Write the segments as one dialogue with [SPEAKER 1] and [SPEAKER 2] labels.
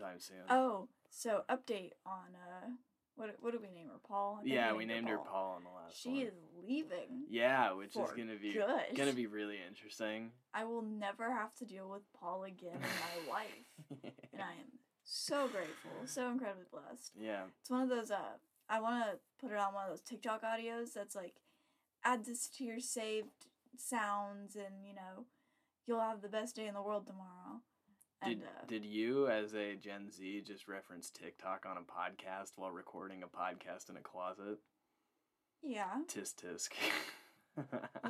[SPEAKER 1] anytime soon.
[SPEAKER 2] Oh, so update on uh, what what do we name her? Paul.
[SPEAKER 1] Yeah, we named her Paul on the last
[SPEAKER 2] She
[SPEAKER 1] one.
[SPEAKER 2] is leaving.
[SPEAKER 1] Yeah, which is gonna be
[SPEAKER 2] good.
[SPEAKER 1] gonna be really interesting.
[SPEAKER 2] I will never have to deal with Paul again in my life, and I am so grateful, so incredibly blessed.
[SPEAKER 1] yeah.
[SPEAKER 2] It's one of those. Uh, I want to put it on one of those TikTok audios that's like, add this to your saved sounds, and you know, you'll have the best day in the world tomorrow. And
[SPEAKER 1] Did
[SPEAKER 2] uh,
[SPEAKER 1] did you as a Gen Z just reference TikTok on a podcast while recording a podcast in a closet?
[SPEAKER 2] yeah,
[SPEAKER 1] Tisk tisk.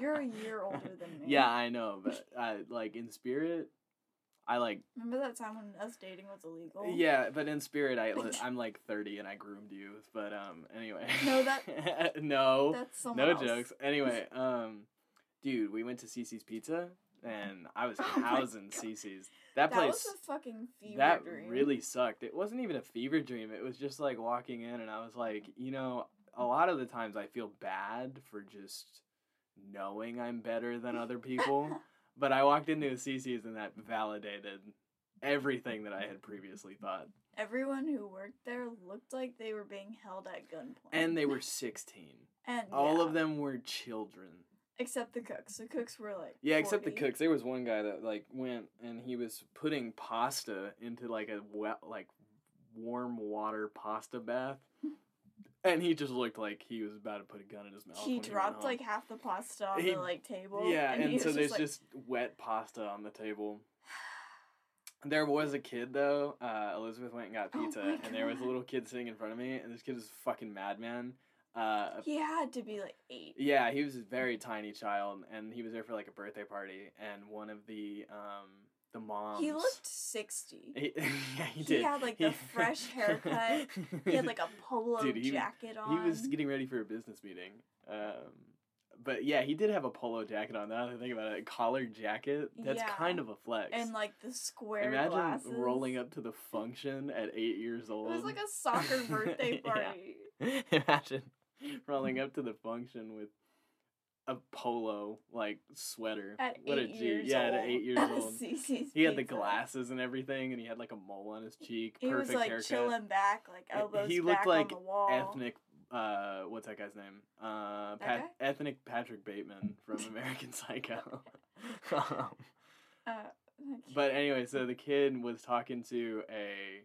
[SPEAKER 2] you're a year older than me.
[SPEAKER 1] Yeah, I know, but I like in spirit, I like
[SPEAKER 2] Remember that time when us dating was illegal?
[SPEAKER 1] yeah, but in spirit, I I'm like thirty and I groomed you. But um, anyway.
[SPEAKER 2] No, that-
[SPEAKER 1] no,
[SPEAKER 2] That's
[SPEAKER 1] no
[SPEAKER 2] else.
[SPEAKER 1] jokes. Anyway, um, dude, we went to Cece's Pizza and I was
[SPEAKER 2] Oh
[SPEAKER 1] housing. Cece's. That
[SPEAKER 2] That
[SPEAKER 1] place.
[SPEAKER 2] was a fucking fever
[SPEAKER 1] that
[SPEAKER 2] dream.
[SPEAKER 1] really sucked. It wasn't even a fever dream. It was just like walking in, and I was like, you know, a lot of the times I feel bad for just knowing I'm better than other people. but I walked into a CC's, and that validated everything that I had previously thought.
[SPEAKER 2] Everyone who worked there looked like they were being held at gunpoint.
[SPEAKER 1] And they were 16.
[SPEAKER 2] and
[SPEAKER 1] All
[SPEAKER 2] yeah,
[SPEAKER 1] of them were children.
[SPEAKER 2] Except the cooks. The cooks were like
[SPEAKER 1] Yeah, except the cooks. There was one guy that like went and he was putting pasta into like a wet, like warm water pasta bath, and he just looked like he was about to put a gun in his mouth.
[SPEAKER 2] He dropped
[SPEAKER 1] home.
[SPEAKER 2] like half the pasta on
[SPEAKER 1] He-
[SPEAKER 2] the like table.
[SPEAKER 1] yeah, and,
[SPEAKER 2] he
[SPEAKER 1] so
[SPEAKER 2] was
[SPEAKER 1] there's
[SPEAKER 2] like,
[SPEAKER 1] just wet pasta on the table. There was a kid though. Uh, Elizabeth went and got
[SPEAKER 2] Oh
[SPEAKER 1] pizza,
[SPEAKER 2] my
[SPEAKER 1] and there was a little kid sitting in front of me, and this kid was a fucking madman. Uh,
[SPEAKER 2] He had to be like eight.
[SPEAKER 1] Yeah, he was a very tiny child, and he was there for like a birthday party, and one of the um the moms.
[SPEAKER 2] He looked sixty.
[SPEAKER 1] He, yeah, he did.
[SPEAKER 2] He had, like, the fresh haircut. He had like a polo
[SPEAKER 1] Dude, he-
[SPEAKER 2] jacket on.
[SPEAKER 1] He was getting ready for a business meeting. Um, but yeah, he did have a polo jacket on. Now that I think about it, a collared jacket. That's
[SPEAKER 2] Yeah.
[SPEAKER 1] kind of a flex.
[SPEAKER 2] and like the square
[SPEAKER 1] Imagine
[SPEAKER 2] glasses.
[SPEAKER 1] rolling up to the function at eight years old.
[SPEAKER 2] It was like a soccer birthday party.
[SPEAKER 1] Imagine rolling up to the function with a polo like sweater.
[SPEAKER 2] At
[SPEAKER 1] what
[SPEAKER 2] eight
[SPEAKER 1] a G.
[SPEAKER 2] years
[SPEAKER 1] yeah,
[SPEAKER 2] old.
[SPEAKER 1] at eight years old. He had the glasses and everything, and he had like a mole on his cheek.
[SPEAKER 2] He
[SPEAKER 1] Perfect
[SPEAKER 2] was like
[SPEAKER 1] haircut.
[SPEAKER 2] chilling back, like elbows
[SPEAKER 1] he looked like
[SPEAKER 2] on the wall.
[SPEAKER 1] Ethnic. Uh, what's that guy's name? Uh, Pat-
[SPEAKER 2] guy?
[SPEAKER 1] ethnic Patrick Bateman from American Psycho. Um,
[SPEAKER 2] Uh,
[SPEAKER 1] but anyway, so the kid was talking to a.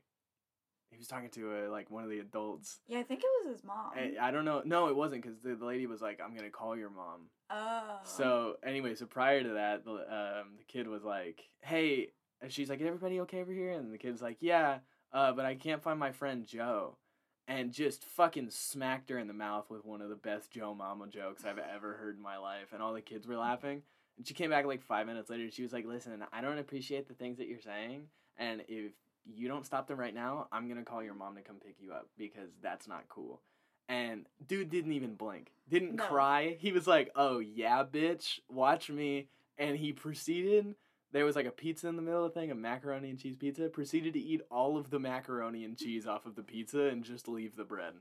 [SPEAKER 1] He was talking to a like one of the adults.
[SPEAKER 2] yeah, I think it was his mom.
[SPEAKER 1] I, I don't know. No, it wasn't because the, the lady was like, "I'm gonna call your mom."
[SPEAKER 2] oh.
[SPEAKER 1] So anyway, so prior to that, the um the kid was like, "Hey," and she's like, "Everybody okay over here?" And the kid's like, "Yeah, uh, but I can't find my friend Joe," and just fucking smacked her in the mouth with one of the best Joe Mama jokes I've ever heard in my life, and all the kids were laughing. And she came back like five minutes later. and She was like, "Listen, I don't appreciate the things that you're saying, and if you don't stop them right now, I'm gonna call your mom to come pick you up because that's not cool." And dude didn't even blink, didn't
[SPEAKER 2] No.
[SPEAKER 1] cry. He was like, "Oh yeah, bitch, watch me." And he proceeded. There was like a pizza in the middle of the thing, a macaroni and cheese pizza. Proceeded to eat all of the macaroni and cheese off of the pizza and just leave the bread.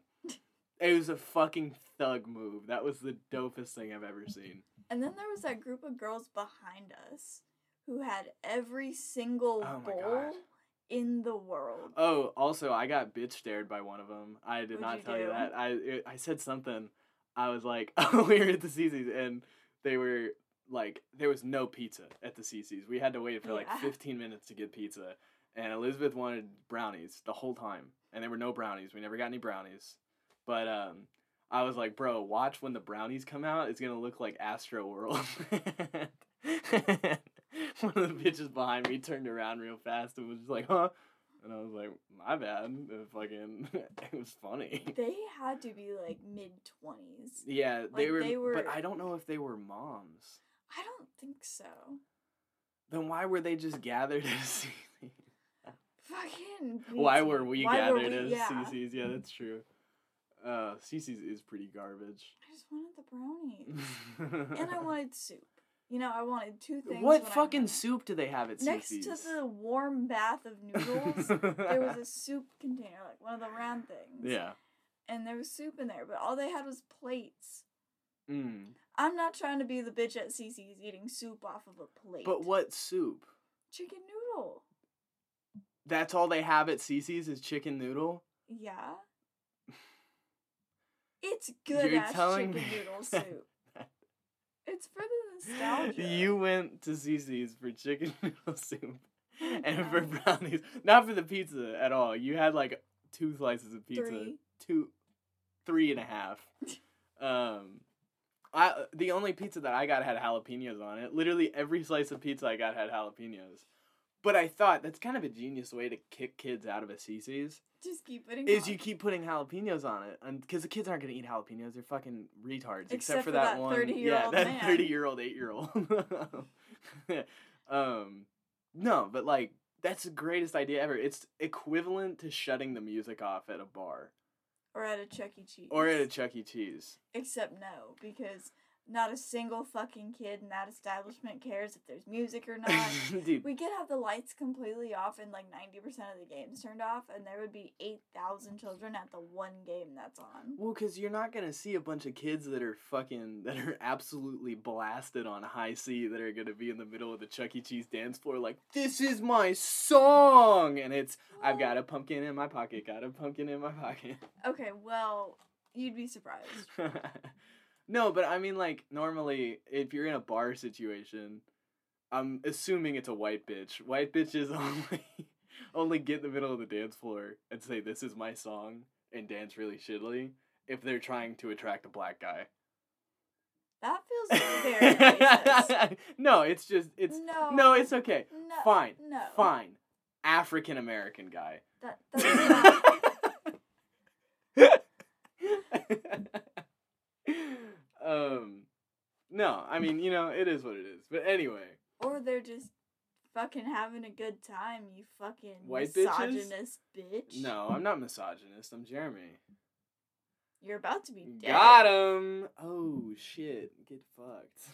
[SPEAKER 1] It was a fucking thug move. That was the dopest thing I've ever seen.
[SPEAKER 2] And then there was that group of girls behind us who had every single
[SPEAKER 1] Oh
[SPEAKER 2] bowl
[SPEAKER 1] God.
[SPEAKER 2] In the world.
[SPEAKER 1] Oh, also, I got bitch stared by one of them. I did
[SPEAKER 2] What'd
[SPEAKER 1] not
[SPEAKER 2] you
[SPEAKER 1] tell you that. I it, I said something. I was like, oh, we were at the CC's and they were like, there was no pizza at the CC's. We had to wait for like 15 minutes to get pizza. And Elizabeth wanted brownies the whole time. And there were no brownies. We never got any brownies. But um, I was like, bro, watch when the brownies come out. It's going to look like Astroworld. One of the bitches behind me turned around real fast and was just like, huh? And I was like, my bad. It fucking, it was funny.
[SPEAKER 2] They had to be like mid twenties.
[SPEAKER 1] Yeah, they were,
[SPEAKER 2] they
[SPEAKER 1] but I don't know if they were moms.
[SPEAKER 2] I don't think so.
[SPEAKER 1] Then why were they just gathered at CC's?
[SPEAKER 2] Fucking.
[SPEAKER 1] Why were we
[SPEAKER 2] Why were
[SPEAKER 1] gathered
[SPEAKER 2] we-
[SPEAKER 1] at
[SPEAKER 2] yeah.
[SPEAKER 1] CC's? Yeah, that's true. Uh, CC's is pretty garbage.
[SPEAKER 2] I just wanted the brownies. and I wanted soup. You know, I wanted two things.
[SPEAKER 1] what fucking soup do they have at
[SPEAKER 2] Next
[SPEAKER 1] CC's?
[SPEAKER 2] to the warm bath of noodles, there was a soup container, like one of the round things.
[SPEAKER 1] yeah.
[SPEAKER 2] And there was soup in there, but all they had was plates.
[SPEAKER 1] Mm.
[SPEAKER 2] I'm not trying to be the bitch at CC's eating soup off of a plate.
[SPEAKER 1] But what soup?
[SPEAKER 2] Chicken noodle.
[SPEAKER 1] That's all they have at Cece's is chicken noodle.
[SPEAKER 2] Yeah. It's good
[SPEAKER 1] You're
[SPEAKER 2] ass
[SPEAKER 1] telling
[SPEAKER 2] chicken
[SPEAKER 1] me
[SPEAKER 2] noodle
[SPEAKER 1] that-
[SPEAKER 2] soup. It's for the nostalgia.
[SPEAKER 1] You went to Cece's for chicken noodle soup and for
[SPEAKER 2] Brownies.
[SPEAKER 1] brownies, not for the pizza at all. You had like two slices of pizza,
[SPEAKER 2] Three.
[SPEAKER 1] two, three and a half. um, I the only pizza that I got had jalapenos on it. Literally every slice of pizza I got had jalapenos. But I thought that's kind of a genius way to kick kids out of a Cece's.
[SPEAKER 2] Just keep putting
[SPEAKER 1] Is
[SPEAKER 2] on.
[SPEAKER 1] you keep putting jalapenos on it, and because the kids aren't gonna eat jalapenos, they're fucking retards. Except,
[SPEAKER 2] Except
[SPEAKER 1] for
[SPEAKER 2] for
[SPEAKER 1] that,
[SPEAKER 2] that
[SPEAKER 1] one,
[SPEAKER 2] 30-year-old
[SPEAKER 1] yeah, that thirty-year-old, eight-year-old. um, no, but like that's the greatest idea ever. It's equivalent to shutting the music off at a bar
[SPEAKER 2] or at a Chuck E. Cheese.
[SPEAKER 1] or at a Chuck E. Cheese.
[SPEAKER 2] Except no, because not a single fucking kid in that establishment cares if there's music or not.
[SPEAKER 1] Dude,
[SPEAKER 2] we could have the lights completely off and like 90% of the games turned off, and there would be 8,000 children at the one game that's on.
[SPEAKER 1] Well, because you're not gonna see a bunch of kids that are fucking that are absolutely blasted on high C that are gonna be in the middle of the Chuck E. Cheese dance floor like this is my song, and it's I've got a pumpkin in my pocket, got a pumpkin in my pocket.
[SPEAKER 2] Okay, well, you'd be surprised.
[SPEAKER 1] no, but I mean like normally if you're in a bar situation, I'm assuming it's a white bitch. White bitches only only get in the middle of the dance floor and say this is my song and dance really shittily if they're trying to attract a black guy.
[SPEAKER 2] That feels very racist.
[SPEAKER 1] no, it's just it's
[SPEAKER 2] no.
[SPEAKER 1] no, it's okay.
[SPEAKER 2] no,
[SPEAKER 1] Fine.
[SPEAKER 2] No.
[SPEAKER 1] Fine. African American guy.
[SPEAKER 2] That, that's not.
[SPEAKER 1] Um no, I mean, you know, it is what it is. But anyway,
[SPEAKER 2] or they're just fucking having a good time, you fucking
[SPEAKER 1] White bitches?
[SPEAKER 2] misogynist bitch.
[SPEAKER 1] no, I'm not misogynist. I'm Jeremy.
[SPEAKER 2] You're about to be dead.
[SPEAKER 1] Got him. Oh shit, get fucked.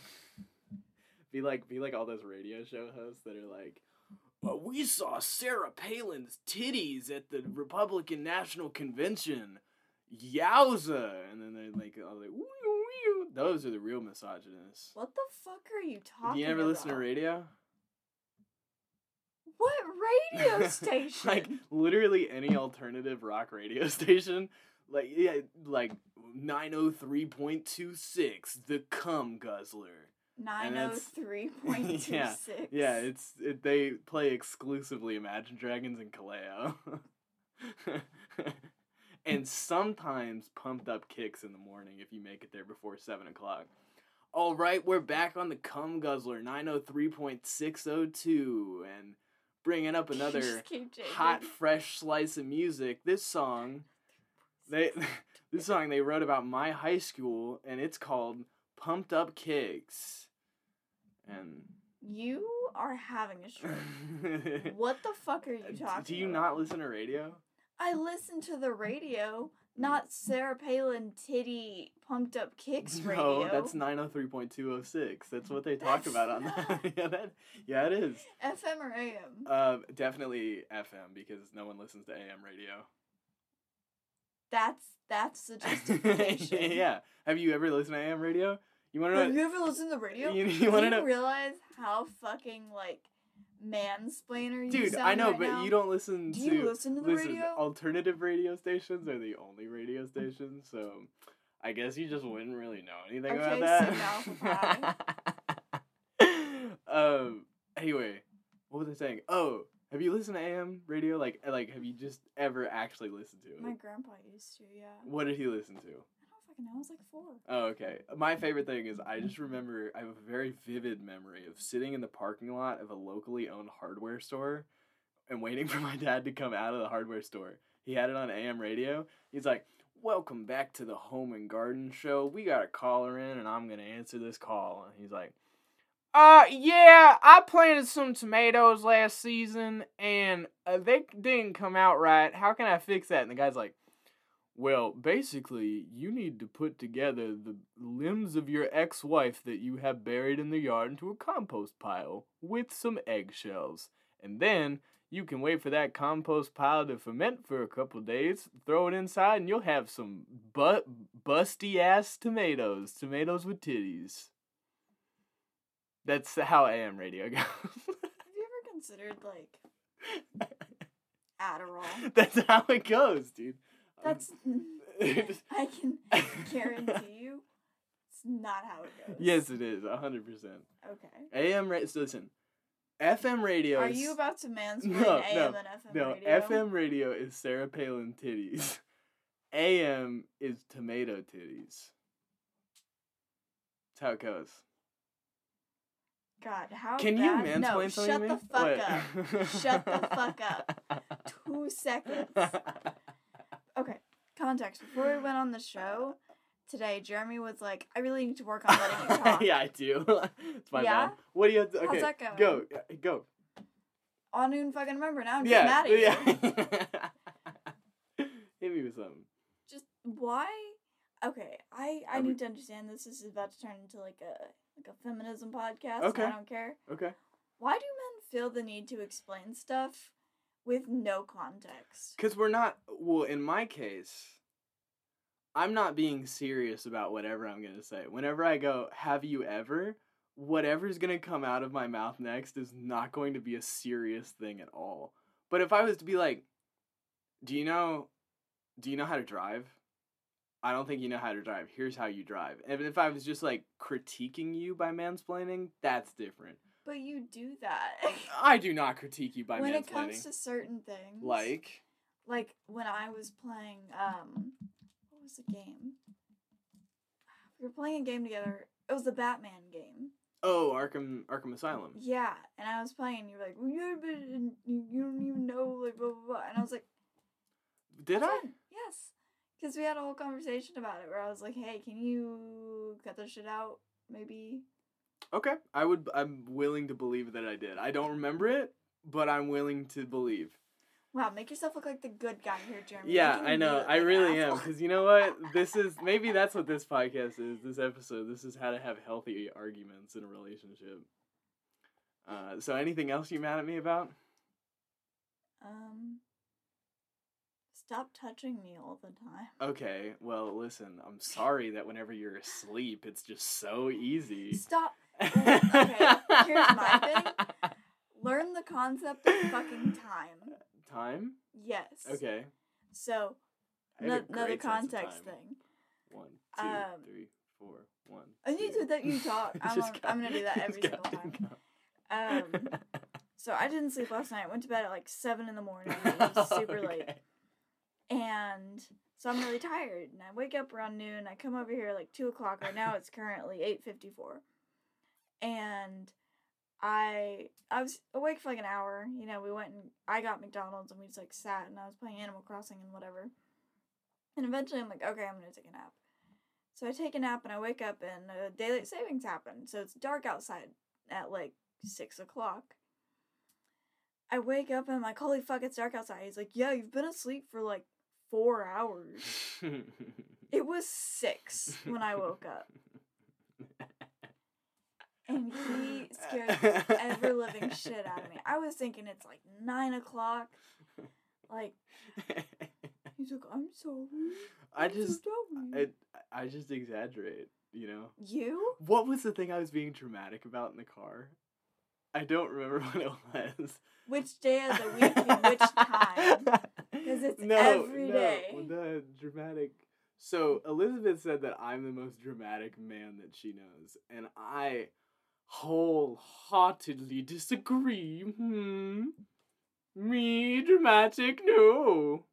[SPEAKER 1] be like, be like all those radio show hosts that are like, well, we saw Sarah Palin's titties at the Republican National Convention. Yowza! And then they're like, all like, woo. Those are the real misogynists.
[SPEAKER 2] What the fuck are you talking about?
[SPEAKER 1] Do you ever listen to radio?
[SPEAKER 2] What radio station?
[SPEAKER 1] like literally any alternative rock radio station. Like yeah, like nine oh three point two six, the cum guzzler.
[SPEAKER 2] Nine oh three point two
[SPEAKER 1] Yeah. Yeah, it's it, they play exclusively Imagine Dragons and Kaleo. And sometimes pumped up kicks in the morning if you make it there before seven o'clock. All right, we're back on the cum guzzler nine oh three point six oh two and bringing up another
[SPEAKER 2] Just keep changing.
[SPEAKER 1] hot fresh slice of music. This song they this song they wrote about my high school and it's called Pumped Up Kicks. And
[SPEAKER 2] You are having a stroke. what the fuck are you talking?
[SPEAKER 1] Do you
[SPEAKER 2] about?
[SPEAKER 1] not listen to radio?
[SPEAKER 2] I listen to the radio, not Sarah Palin titty pumped up kicks radio.
[SPEAKER 1] No, that's 903.206. That's what they talk
[SPEAKER 2] That's
[SPEAKER 1] about on that. yeah, that. Yeah, it is.
[SPEAKER 2] FM or AM.
[SPEAKER 1] Uh, definitely FM because no one listens to AM radio.
[SPEAKER 2] That's that's the justification.
[SPEAKER 1] yeah. Have you ever listened to AM radio? You want to
[SPEAKER 2] Have you ever listened to the radio?
[SPEAKER 1] You, you want to know?
[SPEAKER 2] realize how fucking like mansplainer you
[SPEAKER 1] Dude, I know,
[SPEAKER 2] right
[SPEAKER 1] but
[SPEAKER 2] now?
[SPEAKER 1] you don't listen
[SPEAKER 2] Do
[SPEAKER 1] to.
[SPEAKER 2] you listen to the
[SPEAKER 1] listen,
[SPEAKER 2] radio?
[SPEAKER 1] alternative radio stations are the only radio stations, so I guess you just wouldn't really know anything
[SPEAKER 2] Okay,
[SPEAKER 1] about that. um. Anyway, what was I saying? Oh, have you listened to AM radio? Like, like, have you just ever actually listened to it?
[SPEAKER 2] My grandpa used to, yeah.
[SPEAKER 1] What did he listen to?
[SPEAKER 2] Fucking know. I was like four.
[SPEAKER 1] Oh, okay. My favorite thing is I just remember I have a very vivid memory of sitting in the parking lot of a locally owned hardware store and waiting for my dad to come out of the hardware store. He had it on AM radio. He's like, "Welcome back to the Home and Garden Show. We got a caller in, and I'm gonna answer this call." And he's like, "Uh, yeah, I planted some tomatoes last season, and uh, they didn't come out right. How can I fix that?" And the guy's like. Well, basically, you need to put together the limbs of your ex wife that you have buried in the yard into a compost pile with some eggshells. And then you can wait for that compost pile to ferment for a couple days, throw it inside, and you'll have some bu- busty ass tomatoes. Tomatoes with titties. That's how I AM radio goes.
[SPEAKER 2] Have you ever considered like Adderall.
[SPEAKER 1] That's how it goes, dude.
[SPEAKER 2] That's I can guarantee you, it's not how it goes.
[SPEAKER 1] yes, it is. hundred percent.
[SPEAKER 2] Okay.
[SPEAKER 1] AM radio. Listen, FM radio.
[SPEAKER 2] Are
[SPEAKER 1] is-
[SPEAKER 2] you about to mansplain
[SPEAKER 1] No,
[SPEAKER 2] AM
[SPEAKER 1] no,
[SPEAKER 2] and FM
[SPEAKER 1] No,
[SPEAKER 2] radio?
[SPEAKER 1] FM radio is Sarah Palin titties. AM is tomato titties. That's how it goes.
[SPEAKER 2] God, how
[SPEAKER 1] Can you
[SPEAKER 2] bad?
[SPEAKER 1] mansplain
[SPEAKER 2] no,
[SPEAKER 1] something
[SPEAKER 2] shut the fuck
[SPEAKER 1] What?
[SPEAKER 2] up. Shut the fuck up. Two seconds. Okay, context. Before we went on the show today, Jeremy was like, "I really need to work on letting you talk."
[SPEAKER 1] yeah, I do. it's my
[SPEAKER 2] Yeah?
[SPEAKER 1] bad. What do you have to,
[SPEAKER 2] How's
[SPEAKER 1] okay,
[SPEAKER 2] that going?
[SPEAKER 1] go, go.
[SPEAKER 2] I don't even fucking remember now. I'm
[SPEAKER 1] yeah,
[SPEAKER 2] getting mad at you.
[SPEAKER 1] yeah. Hit me with something.
[SPEAKER 2] Just why? Okay, I I
[SPEAKER 1] Are we-
[SPEAKER 2] need to understand this. This is about to turn into like a like a feminism podcast.
[SPEAKER 1] Okay.
[SPEAKER 2] I don't care.
[SPEAKER 1] Okay.
[SPEAKER 2] Why do men feel the need to explain stuff with no context?
[SPEAKER 1] Because we're not, well, in my case, I'm not being serious about whatever I'm going to say. Whenever I go, have you ever? Whatever's going to come out of my mouth next is not going to be a serious thing at all. But if I was to be like, do you know, do you know how to drive? I don't think you know how to drive. Here's how you drive. And if I was just like critiquing you by mansplaining, that's different.
[SPEAKER 2] But you do that.
[SPEAKER 1] I do not critique you by
[SPEAKER 2] when it comes to certain things.
[SPEAKER 1] like,
[SPEAKER 2] like when I was playing um what was the game? We were playing a game together. It was the Batman game.
[SPEAKER 1] oh, Arkham Arkham Asylum.
[SPEAKER 2] Yeah, and I was playing. You're like, well, you don't even know, like blah blah blah. And I was like,
[SPEAKER 1] Did I?
[SPEAKER 2] "Fine, Yes, because we had a whole conversation about it where I was like, hey, can you cut this shit out, maybe?
[SPEAKER 1] Okay, I would. I'm willing to believe that I did. I don't remember it, but I'm willing to believe.
[SPEAKER 2] Wow, make yourself look like the good guy here, Jeremy.
[SPEAKER 1] Yeah, I know. I really am. Because you know what? This is maybe that's what this podcast is. This episode. This is how to have healthy arguments in a relationship. Uh, so, anything else you mad at me about?
[SPEAKER 2] Um, stop touching me all the time.
[SPEAKER 1] Okay. Well, listen. I'm sorry that whenever you're asleep, it's just so easy.
[SPEAKER 2] Stop. okay, here's my thing. Learn the concept of fucking time.
[SPEAKER 1] Time.
[SPEAKER 2] Yes.
[SPEAKER 1] Okay.
[SPEAKER 2] So,
[SPEAKER 1] I have a
[SPEAKER 2] no, another
[SPEAKER 1] great sense of
[SPEAKER 2] context thing.
[SPEAKER 1] One, two,
[SPEAKER 2] Um,
[SPEAKER 1] three, four, one.
[SPEAKER 2] I need to let you talk. I'm, I'm gonna do that every single time. Um, so I didn't sleep last night. I went to bed at like seven in the morning. It was super late, and so I'm really tired. And I wake up around noon. I come over here like two o'clock. Right now it's currently eight fifty four, and I I was awake for like an hour. You know, we went and I got McDonald's and we just like sat and I was playing Animal Crossing and whatever. And eventually I'm like, okay, I'm gonna take a nap. So I take a nap and I wake up and uh, daylight savings happened. So it's dark outside at like six o'clock. I wake up and I'm like, holy fuck, it's dark outside. He's like, yeah, you've been asleep for like four hours. It was six when I woke up. And he scared the ever living shit out of me. I was thinking it's like nine o'clock. Like he's like, I'm sorry.
[SPEAKER 1] I
[SPEAKER 2] I'm so
[SPEAKER 1] just,
[SPEAKER 2] sorry."
[SPEAKER 1] I, I just exaggerate. You know.
[SPEAKER 2] you?
[SPEAKER 1] What was the thing I was being dramatic about in the car? I don't remember what it was.
[SPEAKER 2] Which day of the week and which time? 'Cause it's every
[SPEAKER 1] no,
[SPEAKER 2] day.
[SPEAKER 1] The dramatic. So Elizabeth said that I'm the most dramatic man that she knows, and I wholeheartedly disagree. Hmm. Me dramatic? No.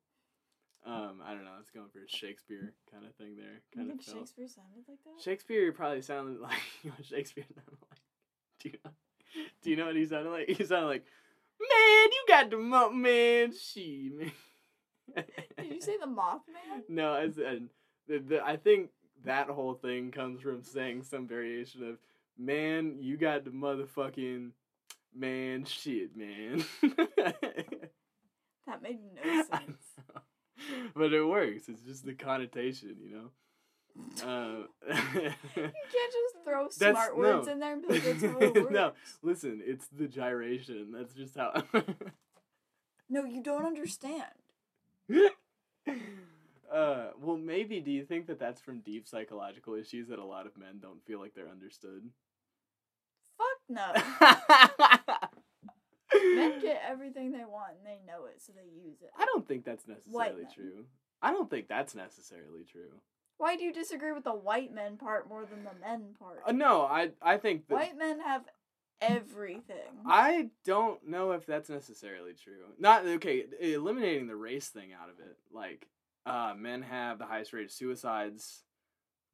[SPEAKER 1] Um, I don't know. It's going for a Shakespeare kind of thing there.
[SPEAKER 2] You
[SPEAKER 1] Kind
[SPEAKER 2] think
[SPEAKER 1] of felt.
[SPEAKER 2] Shakespeare sounded like that?
[SPEAKER 1] Shakespeare probably sounded like what Shakespeare sounded like. Do you know? Do you know what he sounded like? He sounded like, man, you got the mo- man, she man.
[SPEAKER 2] Did you say the Mothman?
[SPEAKER 1] no, I said the, the, I think that whole thing comes from saying some variation of, man, you got the motherfucking man shit, man.
[SPEAKER 2] That made no sense.
[SPEAKER 1] But it works. It's just the connotation, you know. Uh,
[SPEAKER 2] You can't just throw smart words
[SPEAKER 1] no.
[SPEAKER 2] in there and be like, that's how it works.
[SPEAKER 1] No. Listen, it's the gyration. That's just how.
[SPEAKER 2] No, you don't understand.
[SPEAKER 1] uh, well, maybe. Do you think that that's from deep psychological issues that a lot of men don't feel like they're understood?
[SPEAKER 2] No. Men get everything they want and they know it, so they use it.
[SPEAKER 1] I don't think that's necessarily true. I don't think that's necessarily true.
[SPEAKER 2] Why do you disagree with the white men part more than the men part?
[SPEAKER 1] Uh, no, I I think that
[SPEAKER 2] White men have everything.
[SPEAKER 1] I don't know if that's necessarily true. Not okay. Eliminating the race thing out of it, like uh, men have the highest rate of suicides,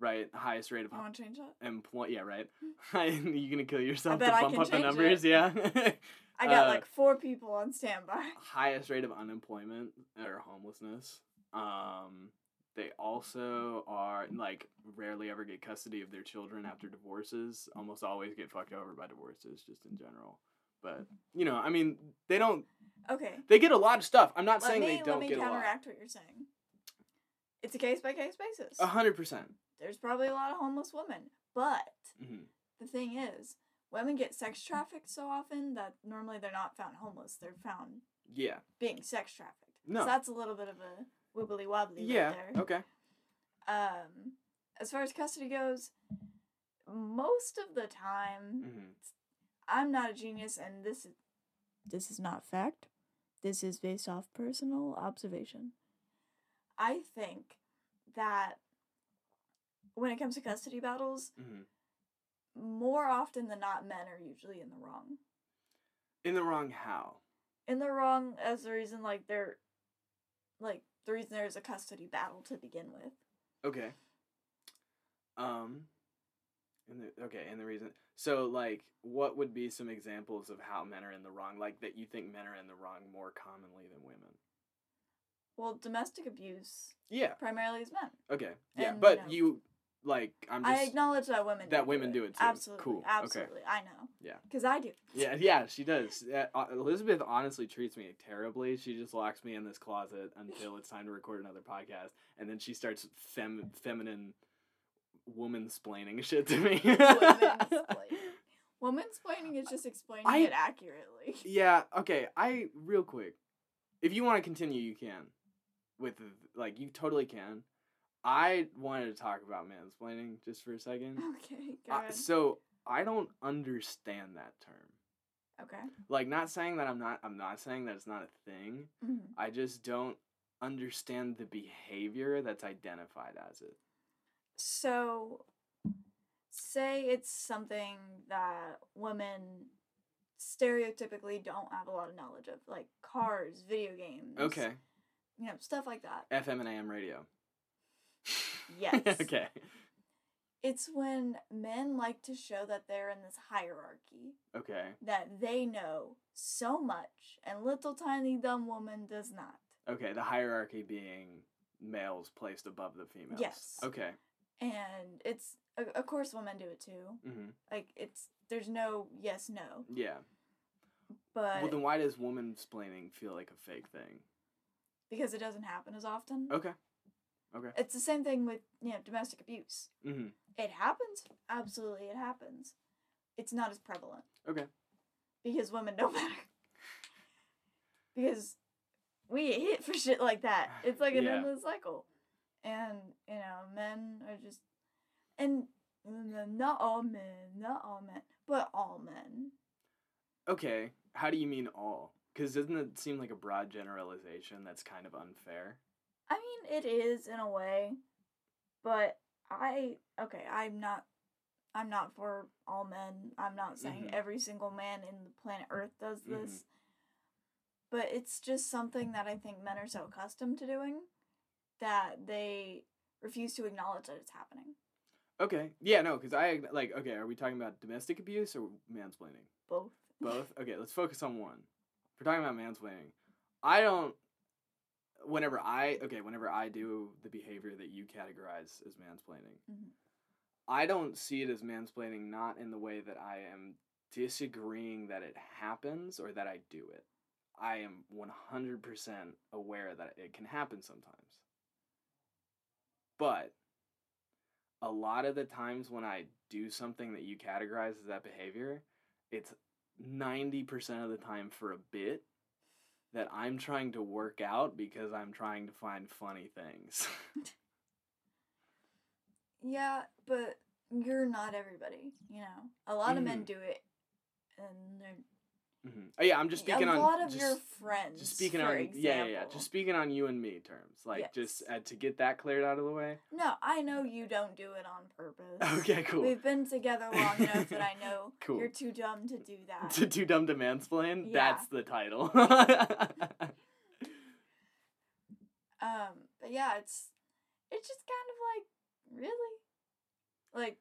[SPEAKER 1] right? Highest rate of
[SPEAKER 2] I want to change that.
[SPEAKER 1] employ. Yeah, right. you gonna kill yourself to bump up the numbers?
[SPEAKER 2] it.
[SPEAKER 1] Yeah.
[SPEAKER 2] I got
[SPEAKER 1] Uh,
[SPEAKER 2] like four people on standby.
[SPEAKER 1] highest rate of unemployment or homelessness. Um, they also are like rarely ever get custody of their children after divorces. Almost always get fucked over by divorces, just in general. But you know, I mean, they don't.
[SPEAKER 2] Okay.
[SPEAKER 1] They get a lot of stuff. I'm not
[SPEAKER 2] Let
[SPEAKER 1] saying
[SPEAKER 2] me
[SPEAKER 1] they don't
[SPEAKER 2] me
[SPEAKER 1] get a lot.
[SPEAKER 2] counteract what you're saying. It's a case by case basis.
[SPEAKER 1] A hundred percent.
[SPEAKER 2] There's probably a lot of homeless women, but
[SPEAKER 1] Mhm.
[SPEAKER 2] the thing is, women get sex trafficked so often that normally they're not found homeless. They're found
[SPEAKER 1] Yeah.
[SPEAKER 2] being sex trafficked.
[SPEAKER 1] No.
[SPEAKER 2] So that's a little bit of a wibbly wobbly
[SPEAKER 1] Yeah.
[SPEAKER 2] right there.
[SPEAKER 1] Okay.
[SPEAKER 2] Um, as far as custody goes, most of the time,
[SPEAKER 1] hmm
[SPEAKER 2] I'm not a genius, and this is this is not fact. This is based off personal observation. I think that when it comes to custody battles,
[SPEAKER 1] hmm
[SPEAKER 2] more often than not, men are usually in the wrong.
[SPEAKER 1] In the wrong how?
[SPEAKER 2] In the wrong as the reason, like they're, like the reason there's a custody battle to begin with.
[SPEAKER 1] Okay. Um. And the okay, and the reason. So, like, what would be some examples of how men are in the wrong? Like that you think men are in the wrong more commonly than women?
[SPEAKER 2] Well, domestic abuse
[SPEAKER 1] Yeah.
[SPEAKER 2] primarily is men.
[SPEAKER 1] Okay. Yeah,
[SPEAKER 2] And,
[SPEAKER 1] but
[SPEAKER 2] you know-
[SPEAKER 1] you like I'm
[SPEAKER 2] I acknowledge that women
[SPEAKER 1] that
[SPEAKER 2] do
[SPEAKER 1] women do it too.
[SPEAKER 2] Absolutely,
[SPEAKER 1] Cool. Okay.
[SPEAKER 2] absolutely. I know.
[SPEAKER 1] Yeah.
[SPEAKER 2] because I do.
[SPEAKER 1] Yeah, yeah, she does. Yeah, uh, Elizabeth honestly treats me terribly. She just locks me in this closet until it's time to record another podcast, and then she starts fem- feminine woman splaining shit to me.
[SPEAKER 2] Womansplaining. Womansplaining is just explaining
[SPEAKER 1] I-
[SPEAKER 2] it accurately.
[SPEAKER 1] Yeah. Okay. I real quick. If you want to continue, you can. With like, you totally can. I wanted to talk about mansplaining just for a second.
[SPEAKER 2] Okay, go
[SPEAKER 1] Uh,
[SPEAKER 2] ahead.
[SPEAKER 1] so I don't understand that term.
[SPEAKER 2] okay.
[SPEAKER 1] Like, not saying that I'm not. I'm not saying that it's not a thing.
[SPEAKER 2] Mhm.
[SPEAKER 1] I just don't understand the behavior that's identified as it.
[SPEAKER 2] So, say it's something that women stereotypically don't have a lot of knowledge of, like cars, video games.
[SPEAKER 1] Okay.
[SPEAKER 2] You know, stuff like that.
[SPEAKER 1] FM and AM radio.
[SPEAKER 2] Yes.
[SPEAKER 1] okay.
[SPEAKER 2] It's when men like to show that they're in this hierarchy,
[SPEAKER 1] Okay.
[SPEAKER 2] that they know so much, and little tiny dumb woman does not.
[SPEAKER 1] Okay. The hierarchy being males placed above the females.
[SPEAKER 2] Yes.
[SPEAKER 1] Okay.
[SPEAKER 2] And it's, of course, women do it too.
[SPEAKER 1] hmm
[SPEAKER 2] Like, it's, there's no yes, no.
[SPEAKER 1] Yeah.
[SPEAKER 2] But
[SPEAKER 1] well, then why does woman splaining feel like a fake thing?
[SPEAKER 2] because it doesn't happen as often.
[SPEAKER 1] Okay. Okay.
[SPEAKER 2] It's the same thing with, you know, domestic abuse.
[SPEAKER 1] hmm
[SPEAKER 2] It happens. Absolutely, it happens. It's not as prevalent
[SPEAKER 1] Okay.
[SPEAKER 2] because women don't matter. because we get hit for shit like that. It's like an
[SPEAKER 1] Yeah.
[SPEAKER 2] endless cycle. And, you know, men are just. And not all men, not all men, but all men.
[SPEAKER 1] Okay. How do you mean all? Because doesn't it seem like a broad generalization that's kind of unfair?
[SPEAKER 2] I mean, it is in a way, but I okay. I'm not. I'm not for all men. I'm not saying
[SPEAKER 1] Mhm.
[SPEAKER 2] every single man in the planet Earth does
[SPEAKER 1] Mhm.
[SPEAKER 2] this, but it's just something that I think men are so accustomed to doing that they refuse to acknowledge that it's happening.
[SPEAKER 1] Okay. Yeah, no, because I like. Okay, are we talking about domestic abuse or mansplaining?
[SPEAKER 2] Both.
[SPEAKER 1] Both. Okay, let's focus on one. If we're talking about mansplaining, I don't. Whenever I okay, whenever I do the behavior that you categorize as mansplaining,
[SPEAKER 2] Mhm.
[SPEAKER 1] I don't see it as mansplaining. Not in the way that I am disagreeing that it happens or that I do it. I am one hundred percent aware that it can happen sometimes. But a lot of the times when I do something that you categorize as that behavior, it's 90% of the time for a bit that I'm trying to work out because I'm trying to find funny things.
[SPEAKER 2] Yeah, but you're not everybody. You know, a lot of men
[SPEAKER 1] Mhm.
[SPEAKER 2] do it, and they're
[SPEAKER 1] Mhm. Oh, yeah, I'm just speaking
[SPEAKER 2] a
[SPEAKER 1] on
[SPEAKER 2] lot of
[SPEAKER 1] just,
[SPEAKER 2] your friends.
[SPEAKER 1] just speaking on
[SPEAKER 2] example.
[SPEAKER 1] yeah, yeah, yeah, just speaking on you and me terms. Like just uh, to get that cleared out of the way.
[SPEAKER 2] No, I know you don't do it on purpose.
[SPEAKER 1] Okay, cool.
[SPEAKER 2] We've been together long enough that I know
[SPEAKER 1] Cool.
[SPEAKER 2] you're too dumb to do that.
[SPEAKER 1] to too dumb to mansplain.
[SPEAKER 2] Yeah.
[SPEAKER 1] That's the title.
[SPEAKER 2] Um, but yeah, it's it's just kind of like really, like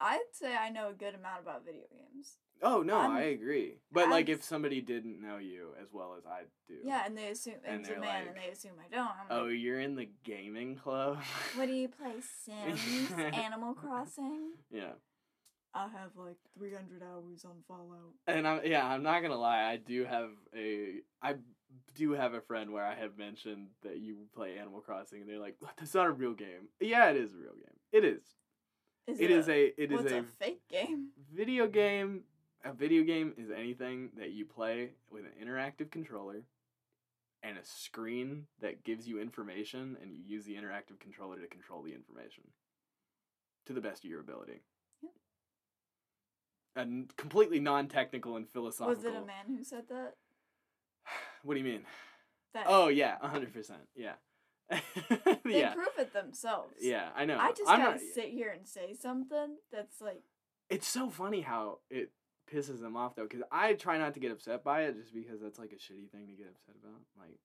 [SPEAKER 2] I'd say I know a good amount about video games.
[SPEAKER 1] oh no,
[SPEAKER 2] I'm-
[SPEAKER 1] I agree. But like,
[SPEAKER 2] I'm-
[SPEAKER 1] if somebody didn't know you as well as I do,
[SPEAKER 2] Yeah, and they assume
[SPEAKER 1] And they're
[SPEAKER 2] a man, and they assume I don't. I'm
[SPEAKER 1] Oh,
[SPEAKER 2] like,
[SPEAKER 1] you're in the gaming club.
[SPEAKER 2] what do you play? Sims, Animal Crossing.
[SPEAKER 1] yeah.
[SPEAKER 2] I have like 300 hours on Fallout.
[SPEAKER 1] And I'm yeah, I'm not gonna lie. I do have a I do have a friend where I have mentioned that you play Animal Crossing, and they're like, That's not a real game." Yeah, it is a real game. It is.
[SPEAKER 2] Is
[SPEAKER 1] It is a. It is a,
[SPEAKER 2] a fake game?
[SPEAKER 1] video game. A video game is anything that you play with an interactive controller and a screen that gives you information, and you use the interactive controller to control the information to the best of your ability.
[SPEAKER 2] Yep.
[SPEAKER 1] And completely non-technical and philosophical.
[SPEAKER 2] Was it a man who said that?
[SPEAKER 1] What do you mean?
[SPEAKER 2] That
[SPEAKER 1] Oh yeah, hundred percent. Yeah.
[SPEAKER 2] they
[SPEAKER 1] yeah.
[SPEAKER 2] prove it themselves.
[SPEAKER 1] Yeah, I know.
[SPEAKER 2] I just
[SPEAKER 1] I'm
[SPEAKER 2] gotta
[SPEAKER 1] not-
[SPEAKER 2] sit here and say something that's like,
[SPEAKER 1] It's so funny how it pisses them off though, because I try not to get upset by it, just because that's like a shitty thing to get upset about. Like,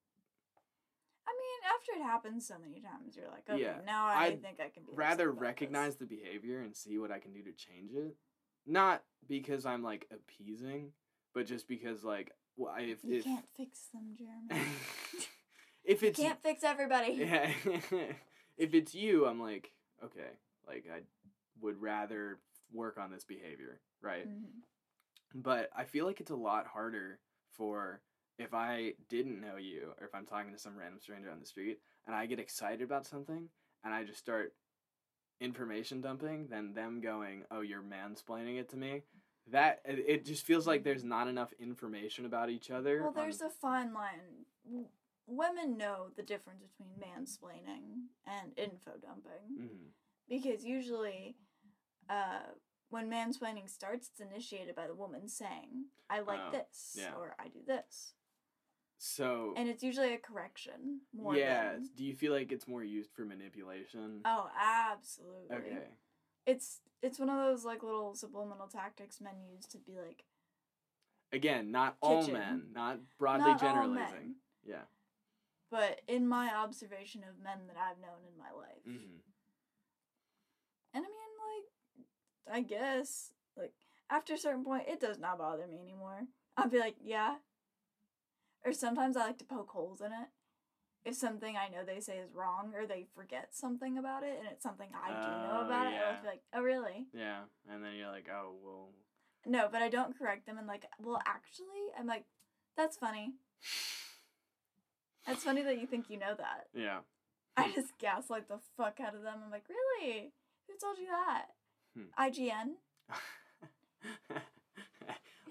[SPEAKER 2] I mean, after it happens so many times, you're like, okay,
[SPEAKER 1] Yeah,
[SPEAKER 2] now I
[SPEAKER 1] I'd
[SPEAKER 2] think I can be.
[SPEAKER 1] rather
[SPEAKER 2] about this."
[SPEAKER 1] recognize the behavior and see what I can do to change it. Not because I'm like appeasing, but just because like, well, I- if
[SPEAKER 2] You
[SPEAKER 1] if
[SPEAKER 2] can't fix them, Jeremy.
[SPEAKER 1] if
[SPEAKER 2] you can't fix everybody.
[SPEAKER 1] yeah, if it's you, I'm like, okay, like I would rather work on this behavior, right?
[SPEAKER 2] Mhm.
[SPEAKER 1] But I feel like it's a lot harder for if I didn't know you or if I'm talking to some random stranger on the street and I get excited about something and I just start information dumping than them going, "Oh, you're mansplaining it to me." That it just feels like there's not enough information about each other.
[SPEAKER 2] Well,
[SPEAKER 1] on-
[SPEAKER 2] there's a fine line. Women know the difference between mansplaining and info dumping
[SPEAKER 1] Mhm.
[SPEAKER 2] because usually, uh, when mansplaining starts, it's initiated by the woman saying, "I like
[SPEAKER 1] Oh,
[SPEAKER 2] this"
[SPEAKER 1] yeah.
[SPEAKER 2] or "I do this,"
[SPEAKER 1] So
[SPEAKER 2] and it's usually a correction more
[SPEAKER 1] yeah,
[SPEAKER 2] than.
[SPEAKER 1] do you feel like it's more used for manipulation?
[SPEAKER 2] Oh, absolutely.
[SPEAKER 1] okay.
[SPEAKER 2] It's it's one of those like little subliminal tactics men use to be like
[SPEAKER 1] Again, not all men, not broadly
[SPEAKER 2] Not
[SPEAKER 1] generalizing. Yeah.
[SPEAKER 2] But in my observation of men that I've known in my life.
[SPEAKER 1] hmm
[SPEAKER 2] And I mean like I guess like after a certain point it does not bother me anymore. I'll be like, yeah. Or sometimes I like to poke holes in it. If something I know they say is wrong or they forget something about it and it's something I do know
[SPEAKER 1] Oh,
[SPEAKER 2] about it, I'll be like, Oh really?
[SPEAKER 1] Yeah, and then you're like, oh well.
[SPEAKER 2] No, but I don't correct them and like, well actually I'm like, that's funny. That's funny that you think you know that.
[SPEAKER 1] Yeah.
[SPEAKER 2] I just gaslight the fuck out of them. I'm like, really? Who told you that?
[SPEAKER 1] Hmm.
[SPEAKER 2] IGN?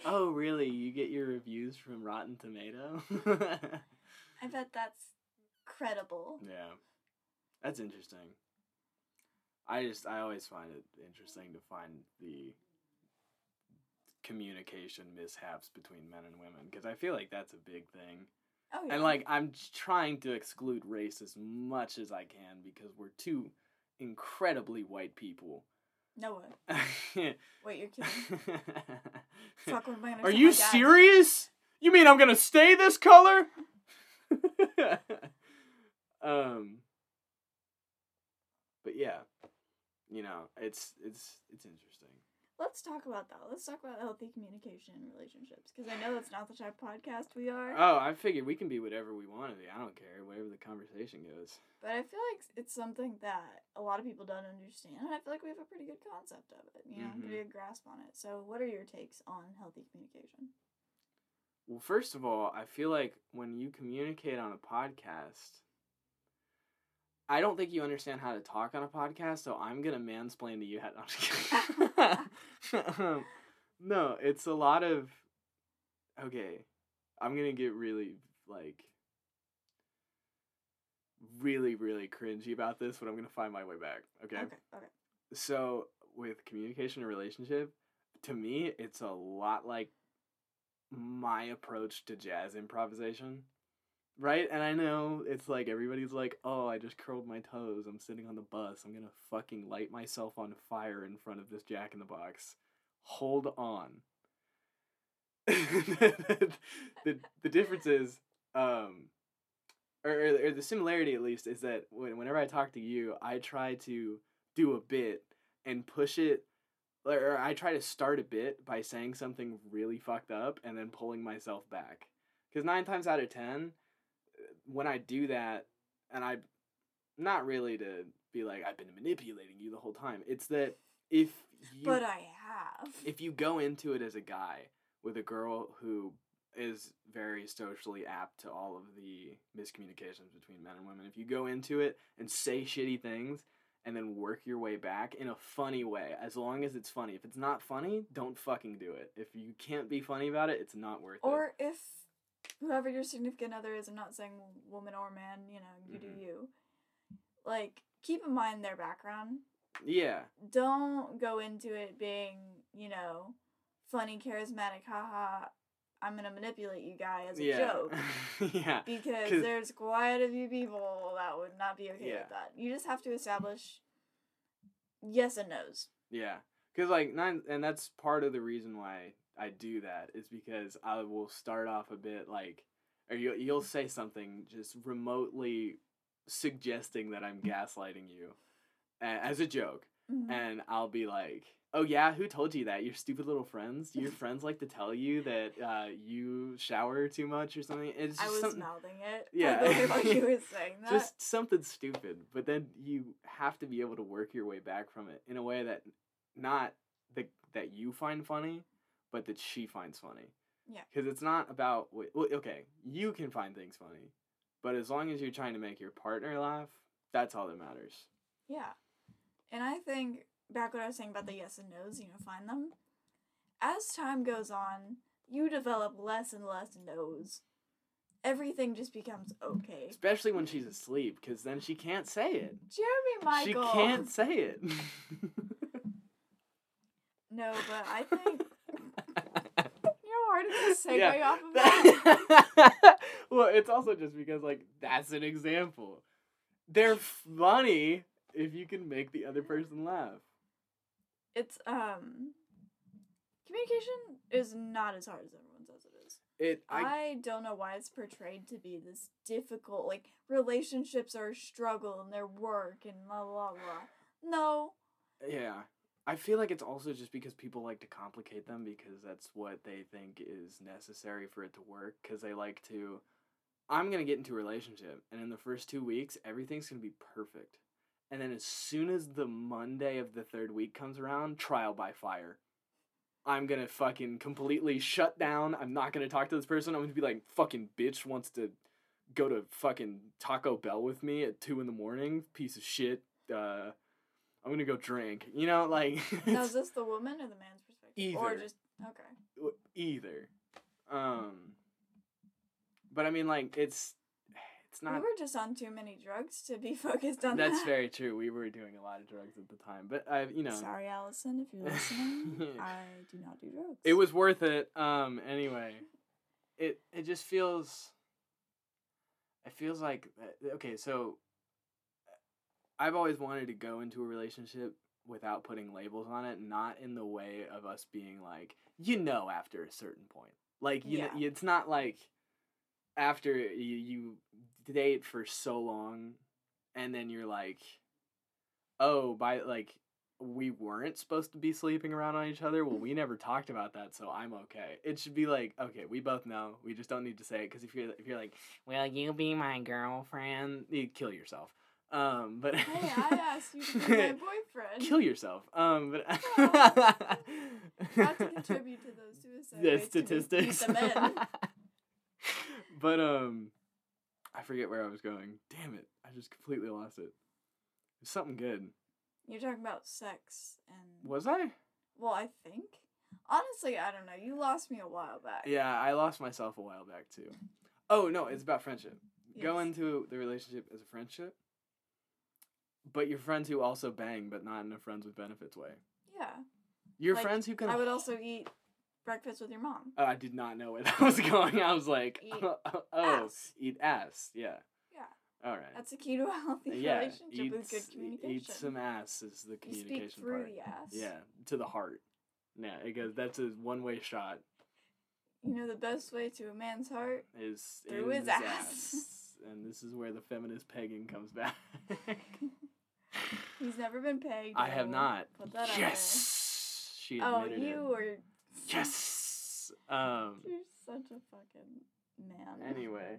[SPEAKER 1] oh really? You get your reviews from Rotten Tomato?
[SPEAKER 2] I bet that's credible.
[SPEAKER 1] yeah, that's interesting. I just I always find it interesting to find the communication mishaps between men and women because I feel like that's a big thing.
[SPEAKER 2] Oh yeah.
[SPEAKER 1] And like I'm trying to exclude race as much as I can because we're two incredibly white people.
[SPEAKER 2] no way. Wait, you're kidding. Fuck, what am
[SPEAKER 1] Are you serious? You mean I'm gonna stay this color? um. But yeah, you know, it's it's it's interesting.
[SPEAKER 2] Let's talk about that. Let's talk about healthy communication in relationships because I know that's not the type of podcast we are.
[SPEAKER 1] Oh, I figured we can be whatever we want to be. I don't care, wherever the conversation goes.
[SPEAKER 2] but I feel like it's something that a lot of people don't understand, and I feel like we have a pretty good concept of it. You know,
[SPEAKER 1] Mhm.
[SPEAKER 2] pretty good grasp on it. So, what are your takes on healthy communication?
[SPEAKER 1] Well, first of all, I feel like when you communicate on a podcast, I don't think you understand how to talk on a podcast, so I'm gonna mansplain to you how. Um, no, it's a lot of. Okay, I'm gonna get really like. Really, really cringy about this, but I'm gonna find my way back. Okay.
[SPEAKER 2] Okay. Okay.
[SPEAKER 1] So with communication and relationship, to me, it's a lot like my approach to jazz improvisation. Right? And I know it's like everybody's like, "Oh, I just curled my toes. I'm sitting on the bus. I'm going to fucking light myself on fire in front of this Jack in the Box." Hold on. the, the the difference is um or, or, the similarity at least is that when, whenever I talk to you, I try to do a bit and push it or I try to start a bit by saying something really fucked up and then pulling myself back. Because nine times out of ten, when I do that, and I, not really to be like I've been manipulating you the whole time. It's that if you,
[SPEAKER 2] but I have.
[SPEAKER 1] if you go into it as a guy with a girl who is very socially apt to all of the miscommunications between men and women, if you go into it and say shitty things and then work your way back in a funny way, as long as it's funny. If it's not funny, don't fucking do it. If you can't be funny about it, it's not worth it.
[SPEAKER 2] Or if whoever your significant other is, I'm not saying woman or man, you know, you
[SPEAKER 1] Mhm.
[SPEAKER 2] do you. Like, keep in mind their background.
[SPEAKER 1] Yeah.
[SPEAKER 2] Don't go into it being, you know, funny, charismatic, haha, I'm gonna manipulate you guy as a
[SPEAKER 1] yeah.
[SPEAKER 2] joke.
[SPEAKER 1] yeah.
[SPEAKER 2] Because
[SPEAKER 1] 'Cause-
[SPEAKER 2] there's quite a few people that would not be okay
[SPEAKER 1] Yeah.
[SPEAKER 2] with that. You just have to establish yes and no's.
[SPEAKER 1] Yeah, because like nine, and that's part of the reason why I do that is because I will start off a bit like, or you you'll say something just remotely suggesting that I'm gaslighting you, as a joke,
[SPEAKER 2] Mhm.
[SPEAKER 1] and I'll be like, "Oh yeah, who told you that? Your stupid little friends? Your friends like to tell you that uh, you shower too much or something?" It's
[SPEAKER 2] I was
[SPEAKER 1] something-
[SPEAKER 2] mouthing it.
[SPEAKER 1] Yeah.
[SPEAKER 2] The like you were saying that.
[SPEAKER 1] just something stupid but then you have to be able to work your way back from it in a way that not that that you find funny but that she finds funny
[SPEAKER 2] Yeah.
[SPEAKER 1] because it's not about well, okay you can find things funny but as long as you're trying to make your partner laugh that's all that matters
[SPEAKER 2] Yeah. And I think back what I was saying about the yes and no's, you know, find them. As time goes on, you develop less and less no's. Everything just becomes okay.
[SPEAKER 1] especially when she's asleep because then she can't say it
[SPEAKER 2] Jeremy Michael.
[SPEAKER 1] she can't say it
[SPEAKER 2] No, but I think you know hard to segue
[SPEAKER 1] Yeah.
[SPEAKER 2] off of that.
[SPEAKER 1] well, it's also just because like that's an example. They're funny if you can make the other person laugh.
[SPEAKER 2] It's um communication is not as hard as everyone says it is.
[SPEAKER 1] It I,
[SPEAKER 2] I, don't know why it's portrayed to be this difficult. Like relationships are a struggle and their work and blah blah blah. No,
[SPEAKER 1] yeah. I feel like it's also just because people like to complicate them because that's what they think is necessary for it to work cuz they like to I'm going to get into a relationship and in the first 2 weeks everything's going to be perfect. And then as soon as the Monday of the third week comes around, trial by fire. I'm gonna fucking completely shut down. I'm not gonna talk to this person. I'm gonna be like, fucking bitch wants to go to fucking Taco Bell with me at two in the morning. Piece of shit. Uh, I'm gonna go drink. You know, like
[SPEAKER 2] now is this the woman or the man's perspective, or
[SPEAKER 1] Either.
[SPEAKER 2] just okay?
[SPEAKER 1] either. Um, but I mean, like it's it's not.
[SPEAKER 2] we were just on too many drugs to be focused on
[SPEAKER 1] That's
[SPEAKER 2] that.
[SPEAKER 1] very true. We were doing a lot of drugs at the time, but I, you know,
[SPEAKER 2] Sorry, Allison, if you're listening. I do not do drugs.
[SPEAKER 1] it was worth it. Um, anyway, it it just feels. It feels like uh, okay, so. I've always wanted to go into a relationship without putting labels on it, not in the way of us being like, you know, after a certain point. Like you, know, it's not like after you, you date for so long, and then you're like, oh, by like we weren't supposed to be sleeping around on each other. Well, we never talked about that, so I'm okay. It should be like, okay, we both know. We just don't need to say it because if you're if you're like, will you be my girlfriend? You kill yourself. Um, but
[SPEAKER 2] Hey, I asked you to be my boyfriend.
[SPEAKER 1] kill yourself. Um, but
[SPEAKER 2] Not to contribute to those suicide
[SPEAKER 1] the statistics. but um, I forget where I was going. Damn it! I just completely lost it. It's something good.
[SPEAKER 2] You're talking about sex and
[SPEAKER 1] Was I?
[SPEAKER 2] well, I think. Honestly, I don't know. You lost me a while back.
[SPEAKER 1] Yeah, I lost myself a while back too. Oh no, it's about friendship. Go into the relationship as a friendship, but you're friends who also bang, but not in a friends with benefits way.
[SPEAKER 2] Yeah.
[SPEAKER 1] You're
[SPEAKER 2] Like,
[SPEAKER 1] friends who can.
[SPEAKER 2] I would also eat breakfast with your mom.
[SPEAKER 1] Oh, I did not know where that was going. I was like,
[SPEAKER 2] Eat
[SPEAKER 1] oh, oh,
[SPEAKER 2] ass.
[SPEAKER 1] eat ass. Yeah.
[SPEAKER 2] Yeah.
[SPEAKER 1] All right.
[SPEAKER 2] That's the key to a healthy
[SPEAKER 1] yeah.
[SPEAKER 2] relationship
[SPEAKER 1] Eat,
[SPEAKER 2] with good communication.
[SPEAKER 1] eat some ass is the communication you
[SPEAKER 2] speak through
[SPEAKER 1] part.
[SPEAKER 2] the ass.
[SPEAKER 1] Yeah, to the heart. Yeah, it goes. That's a one-way shot.
[SPEAKER 2] You know the best way to a man's heart?
[SPEAKER 1] Is
[SPEAKER 2] Through
[SPEAKER 1] in
[SPEAKER 2] his ass.
[SPEAKER 1] and this is where the feminist pegging comes back.
[SPEAKER 2] He's never been pegged.
[SPEAKER 1] I have not.
[SPEAKER 2] Put that out there.
[SPEAKER 1] yes, she
[SPEAKER 2] Oh, you
[SPEAKER 1] it.
[SPEAKER 2] are.
[SPEAKER 1] Yes. Um.
[SPEAKER 2] You're such a fucking man.
[SPEAKER 1] Anyway,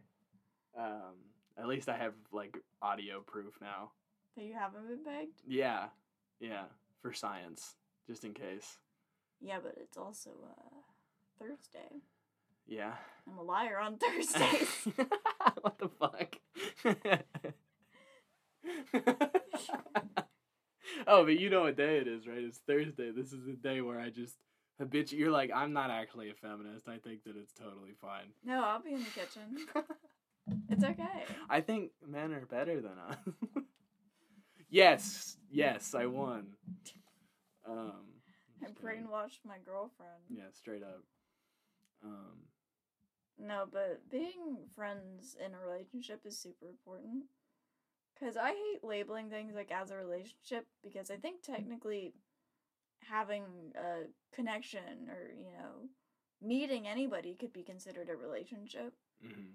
[SPEAKER 1] um. At least I have like audio proof now.
[SPEAKER 2] That you haven't been pegged?
[SPEAKER 1] Yeah, yeah, for science, just in case.
[SPEAKER 2] Yeah, but it's also uh, Thursday.
[SPEAKER 1] Yeah.
[SPEAKER 2] I'm a liar on Thursdays.
[SPEAKER 1] what the fuck? oh, but you know what day it is, right? It's Thursday. This is the day where I just habitually. You're like, I'm not actually a feminist. I think that it's totally fine.
[SPEAKER 2] no, I'll be in the kitchen. It's okay.
[SPEAKER 1] I think men are better than us. yes, yes, I won. Um,
[SPEAKER 2] I brainwashed my girlfriend.
[SPEAKER 1] Yeah, straight up. Um,
[SPEAKER 2] No, but being friends in a relationship is super important. Because I hate labeling things like as a relationship because I think technically having a connection or, you know, meeting anybody could be considered a relationship.
[SPEAKER 1] mhm.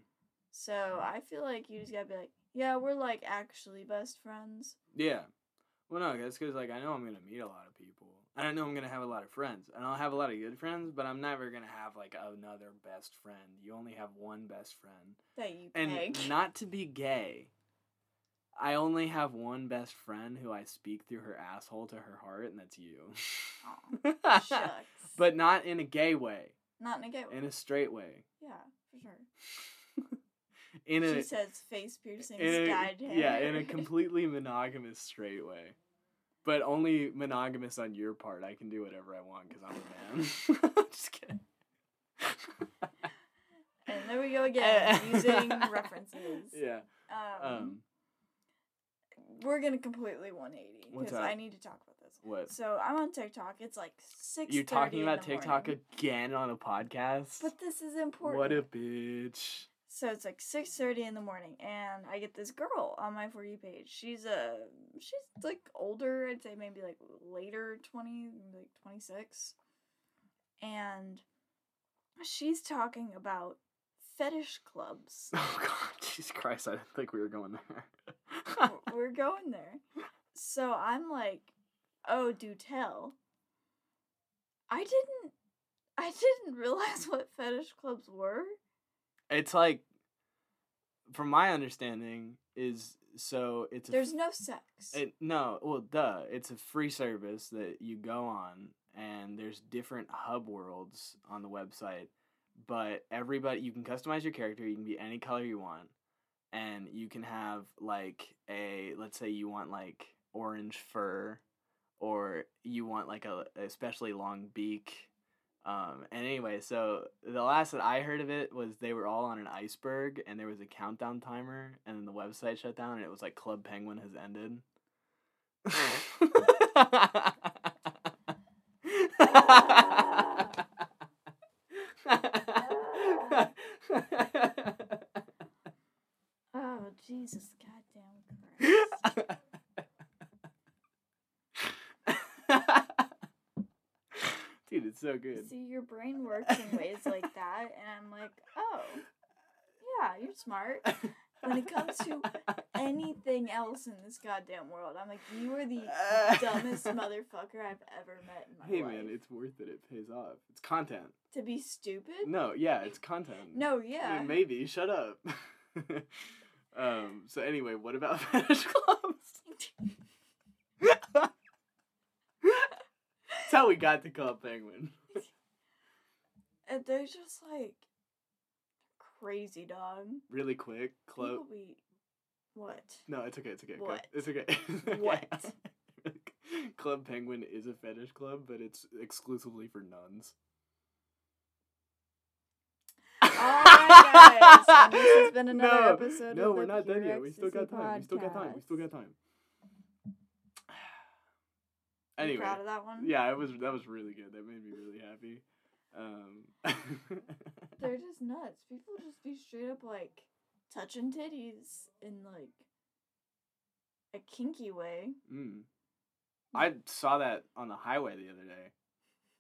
[SPEAKER 2] So I feel like you just gotta be like, yeah, we're like actually best friends.
[SPEAKER 1] Yeah. Well, no, that's because like I know I'm gonna meet a lot of people, and I know I'm gonna have a lot of friends, and I'll have a lot of good friends, but I'm never gonna have like another best friend. You only have one best friend,
[SPEAKER 2] That you
[SPEAKER 1] and not to be gay. I only have one best friend who I speak through her asshole to her heart, and that's you.
[SPEAKER 2] Aw, Shucks.
[SPEAKER 1] but not in a gay way,
[SPEAKER 2] not in a gay way.
[SPEAKER 1] in a straight way.
[SPEAKER 2] Yeah, for sure.
[SPEAKER 1] In
[SPEAKER 2] she
[SPEAKER 1] a
[SPEAKER 2] says face piercings,
[SPEAKER 1] in a,
[SPEAKER 2] dyed hair.
[SPEAKER 1] yeah, in a completely monogamous straight way. But only monogamous on your part. I can do whatever I want because I'm a man. Just kidding.
[SPEAKER 2] And there we go again, using references.
[SPEAKER 1] Yeah.
[SPEAKER 2] Um,
[SPEAKER 1] Um.
[SPEAKER 2] We're gonna completely 180 because? I need to talk about this.
[SPEAKER 1] What?
[SPEAKER 2] So I'm on TikTok. It's like six.
[SPEAKER 1] You're talking about TikTok
[SPEAKER 2] morning.
[SPEAKER 1] again on a podcast?
[SPEAKER 2] But this is important.
[SPEAKER 1] What a bitch.
[SPEAKER 2] So it's like six thirty in the morning, and I get this girl on my for you page. She's a she's like older. I'd say maybe like later twenty, like twenty six, and she's talking about fetish clubs.
[SPEAKER 1] Oh god, Jesus Christ! I didn't think we were going there.
[SPEAKER 2] We're- going there. So I'm like, oh, do tell. I didn't. I didn't realize what fetish clubs were.
[SPEAKER 1] it's like, from my understanding, is so it's a
[SPEAKER 2] There's no sex.
[SPEAKER 1] It, no, well, duh. It's a free service that you go on, and there's different hub worlds on the website. But everybody, you can customize your character. You can be any color you want, and you can have like a. Let's say you want like orange fur, or you want like a especially long beak. Um, and anyway, so the last that I heard of it was they were all on an iceberg, and there was a countdown timer, and then the website shut down, and it was like Club Penguin has ended.
[SPEAKER 2] Jesus, goddamn Christ!
[SPEAKER 1] Dude, it's so good.
[SPEAKER 2] See, your brain works in ways like that, and I'm like, oh, yeah, you're smart. When it comes to anything else in this goddamn world, I'm like, you are the dumbest motherfucker I've ever met in my
[SPEAKER 1] Hey
[SPEAKER 2] life.
[SPEAKER 1] Hey, man, it's worth it. It pays off. It's content.
[SPEAKER 2] to be stupid?
[SPEAKER 1] No, yeah, it's content.
[SPEAKER 2] No,
[SPEAKER 1] Yeah,
[SPEAKER 2] yeah.
[SPEAKER 1] maybe. Shut up. um. So anyway, what about fetish clubs? That's how we got to Club Penguin.
[SPEAKER 2] And they're just like crazy, dog.
[SPEAKER 1] Really quick, club.
[SPEAKER 2] Be what?
[SPEAKER 1] No, it's okay. It's okay.
[SPEAKER 2] What?
[SPEAKER 1] It's okay. It's okay.
[SPEAKER 2] What?
[SPEAKER 1] club Penguin is a fetish club, but it's exclusively for nuns.
[SPEAKER 2] Alright, guys, this has been another
[SPEAKER 1] no,
[SPEAKER 2] episode
[SPEAKER 1] No, we're not done yet. We still got time. We still got time. We still got time. Anyway,
[SPEAKER 2] proud of that one?
[SPEAKER 1] yeah, it was that was really good. That made me really happy. Um,
[SPEAKER 2] They're just nuts. People just be straight up like touching titties in like a kinky way.
[SPEAKER 1] mm. I saw that on the highway the other day.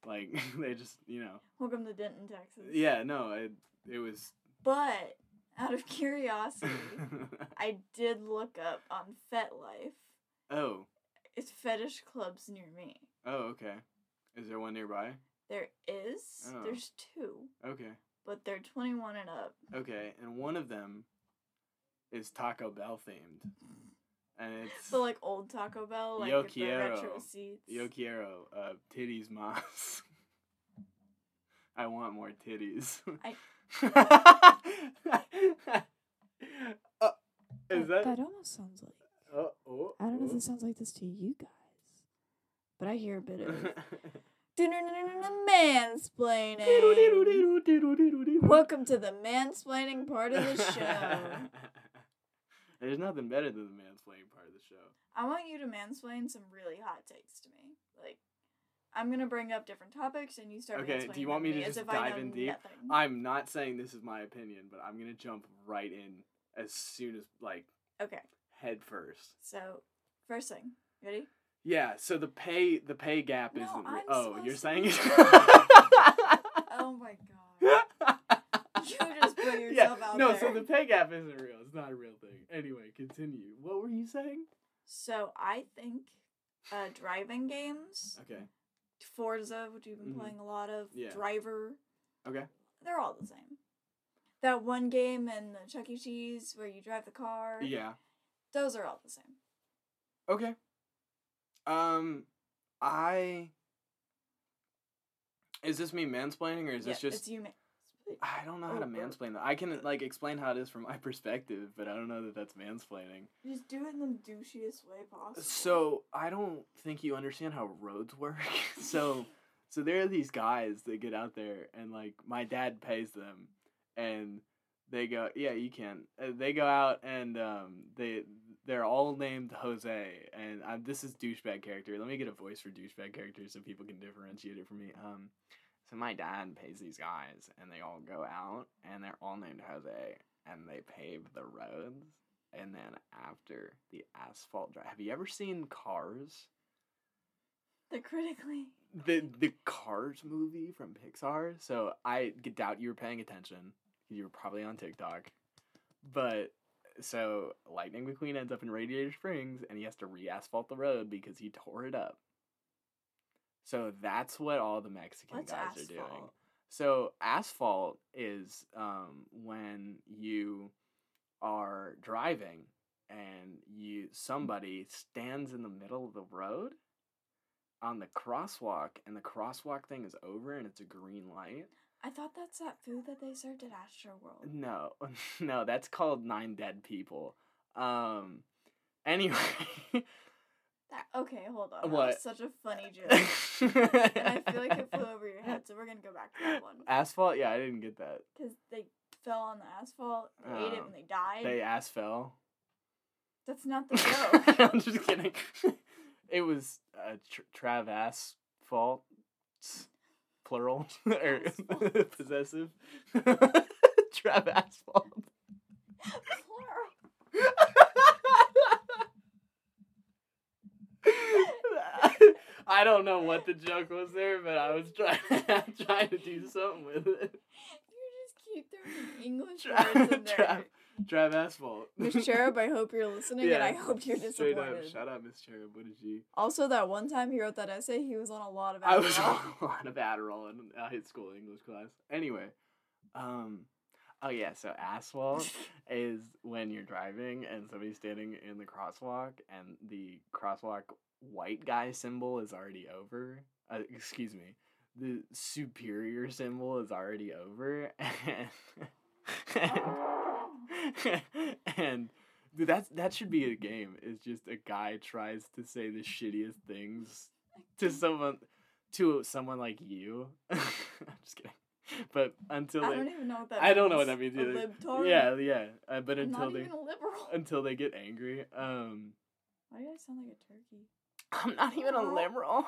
[SPEAKER 1] Like they just, you know,
[SPEAKER 2] Welcome to Denton, Texas.
[SPEAKER 1] yeah, no, it it was.
[SPEAKER 2] But out of curiosity, I did look up on FetLife.
[SPEAKER 1] oh,
[SPEAKER 2] It's fetish clubs near me.
[SPEAKER 1] oh, okay. Is there one nearby?
[SPEAKER 2] There is.
[SPEAKER 1] Oh.
[SPEAKER 2] There's two,
[SPEAKER 1] Okay,
[SPEAKER 2] but they're 21 and up.
[SPEAKER 1] okay, and one of them is Taco Bell themed, and it's
[SPEAKER 2] So like old Taco Bell, like
[SPEAKER 1] Yo
[SPEAKER 2] with the retro seats.
[SPEAKER 1] Yo quiero, uh, titties mas. I want more titties.
[SPEAKER 2] I-
[SPEAKER 1] Uh, is that?
[SPEAKER 3] That almost sounds like.
[SPEAKER 1] Oh, oh,
[SPEAKER 3] I don't know if
[SPEAKER 1] oh.
[SPEAKER 3] it sounds like this to you guys, but I hear a bit of it.
[SPEAKER 2] mansplaining. Welcome to the mansplaining part of the show.
[SPEAKER 1] There's nothing better than the mansplaining part of the show.
[SPEAKER 2] I want you to mansplain some really hot takes to me. Like, I'm gonna bring up different topics, and you start.
[SPEAKER 1] Okay, do you want me to
[SPEAKER 2] as
[SPEAKER 1] just dive in deep?
[SPEAKER 2] nothing.
[SPEAKER 1] I'm not saying this is my opinion, but I'm gonna jump right in as soon as like
[SPEAKER 2] Okay,
[SPEAKER 1] head first.
[SPEAKER 2] so first thing, ready?
[SPEAKER 1] Yeah, so the pay the pay gap
[SPEAKER 2] No,
[SPEAKER 1] isn't.
[SPEAKER 2] I'm
[SPEAKER 1] oh, you're saying
[SPEAKER 2] Oh my god. You yourself out
[SPEAKER 1] no, so the pay gap isn't real. It's not a real thing. Anyway, continue. What were you saying?
[SPEAKER 2] So I think uh, driving games,
[SPEAKER 1] Okay.
[SPEAKER 2] Forza, which you've been
[SPEAKER 1] Mhm.
[SPEAKER 2] playing a lot of,
[SPEAKER 1] Yeah.
[SPEAKER 2] Driver,
[SPEAKER 1] Okay.
[SPEAKER 2] they're all the same. That one game in the Chuck E. Cheese where you drive the car,
[SPEAKER 1] Yeah.
[SPEAKER 2] those are all the same.
[SPEAKER 1] Okay. Um, I. Is this me mansplaining or is this just?
[SPEAKER 2] it's you. ma-
[SPEAKER 1] I don't know how to
[SPEAKER 2] Oh, oh.
[SPEAKER 1] mansplain that. I can like explain how it is from my perspective, but I don't know that that's mansplaining.
[SPEAKER 2] Just do it in the douchiest way possible.
[SPEAKER 1] So I don't think you understand how roads work. so so there are these guys that get out there and like my dad pays them and they go yeah you can uh, they go out and um they they're all named Jose and i this is douchebag character. Let me get a voice for douchebag character so people can differentiate it from me. Um so my dad pays these guys and they all go out and they're all named Jose and they pave the roads and then after the asphalt drive. Have you ever seen Cars?
[SPEAKER 2] the critically.
[SPEAKER 1] The the Cars movie from Pixar. So I doubt you were paying attention. You were probably on TikTok. But so Lightning McQueen ends up in Radiator Springs and he has to re-asphalt the road because he tore it up. So that's what all the Mexican
[SPEAKER 2] What's
[SPEAKER 1] guys are doing. So asphalt is um, when you are driving and you somebody stands in the middle of the road on the crosswalk and the crosswalk thing is over and it's a green light.
[SPEAKER 2] I thought that's that food that they served at Astro World.
[SPEAKER 1] No, no, that's called Nine Dead People. Um, anyway,
[SPEAKER 2] okay, hold on. That
[SPEAKER 1] What?
[SPEAKER 2] was such a funny joke. and I feel like it flew over your head, so we're gonna go back to that one.
[SPEAKER 1] Asphalt? Yeah, I didn't get that.
[SPEAKER 2] Because they fell on the asphalt, they ate it and they died.
[SPEAKER 1] They ass fell.
[SPEAKER 2] That's not the joke.
[SPEAKER 1] I'm just kidding. It was uh, tr- Trav asphalt, plural or possessive. Trav asphalt.
[SPEAKER 2] Plural.
[SPEAKER 1] I don't know what the joke was there, but I was trying trying to do something with it.
[SPEAKER 2] You just keep throwing English
[SPEAKER 1] Trav,
[SPEAKER 2] words in there.
[SPEAKER 1] Trav, Trav asphalt.
[SPEAKER 2] Miss Cherub, I hope you're listening, and I hope you're disappointed.
[SPEAKER 1] Straight up, shout out Miss Cherub. What did she?
[SPEAKER 2] Also, that one time he wrote that essay, he was on a lot of
[SPEAKER 1] I was on a lot of Adderall in uh, high school English class. Anyway, um, oh yeah, so asphalt is when you're driving and somebody's standing in the crosswalk and the crosswalk white guy symbol is already over. Uh, excuse me, the superior symbol is already over, and and dude, that's that should be a game. It's just a guy tries to say the shittiest things to someone to someone like you. I'm just kidding. But until
[SPEAKER 2] I
[SPEAKER 1] they,
[SPEAKER 2] don't even know what that
[SPEAKER 1] I
[SPEAKER 2] means.
[SPEAKER 1] don't know what that means
[SPEAKER 2] A
[SPEAKER 1] either.
[SPEAKER 2] libtard?
[SPEAKER 1] yeah, yeah. Uh, but
[SPEAKER 2] I'm
[SPEAKER 1] until
[SPEAKER 2] not
[SPEAKER 1] they
[SPEAKER 2] even a liberal.
[SPEAKER 1] until they get angry, um,
[SPEAKER 2] Why do I sound like a turkey?
[SPEAKER 1] I'm not even a liberal.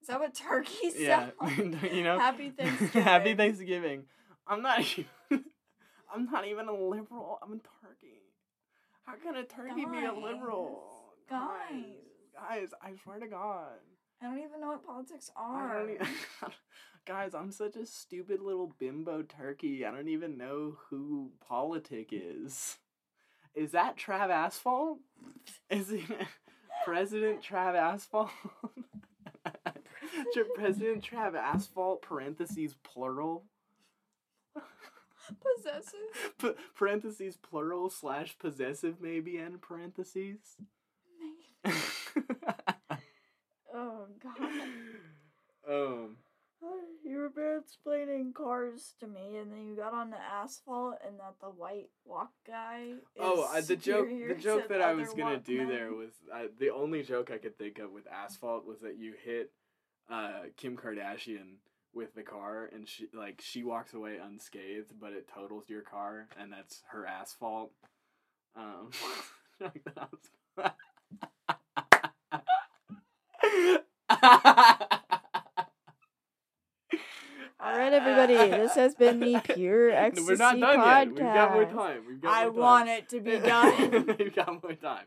[SPEAKER 2] Is that what turkeys
[SPEAKER 1] Yeah,
[SPEAKER 2] sound?
[SPEAKER 1] you know.
[SPEAKER 2] Happy Thanksgiving.
[SPEAKER 1] Happy Thanksgiving. I'm not. Even, I'm not even a liberal. I'm a turkey. How can a turkey be a liberal?
[SPEAKER 2] Guys.
[SPEAKER 1] guys, I swear to God.
[SPEAKER 2] I don't even know what politics are.
[SPEAKER 1] don't e- guys, I'm such a stupid little bimbo turkey. I don't even know who politic is. Is that Trav Asphalt? Is it President Trav Asphalt? President Trav Asphalt, parentheses plural,
[SPEAKER 2] Possessive.
[SPEAKER 1] P- parentheses plural slash possessive maybe end parentheses.
[SPEAKER 2] Maybe. Oh god.
[SPEAKER 1] um,
[SPEAKER 2] You were explaining cars to me, and then you got on the asphalt, and that the white walk guy. Is
[SPEAKER 1] Oh, uh, the joke! The joke that I was gonna do there was uh, the only joke I could think of with asphalt was that you hit uh, Kim Kardashian with the car and she like she walks away unscathed, but it totals your car and that's her asphalt. Um, like that was-
[SPEAKER 2] All right, everybody. This has been the Pure Ecstasy
[SPEAKER 1] We're not done
[SPEAKER 2] podcast.
[SPEAKER 1] yet. We've got more time. We've got
[SPEAKER 2] I
[SPEAKER 1] more time.
[SPEAKER 2] want it to be done.
[SPEAKER 1] We've got more time.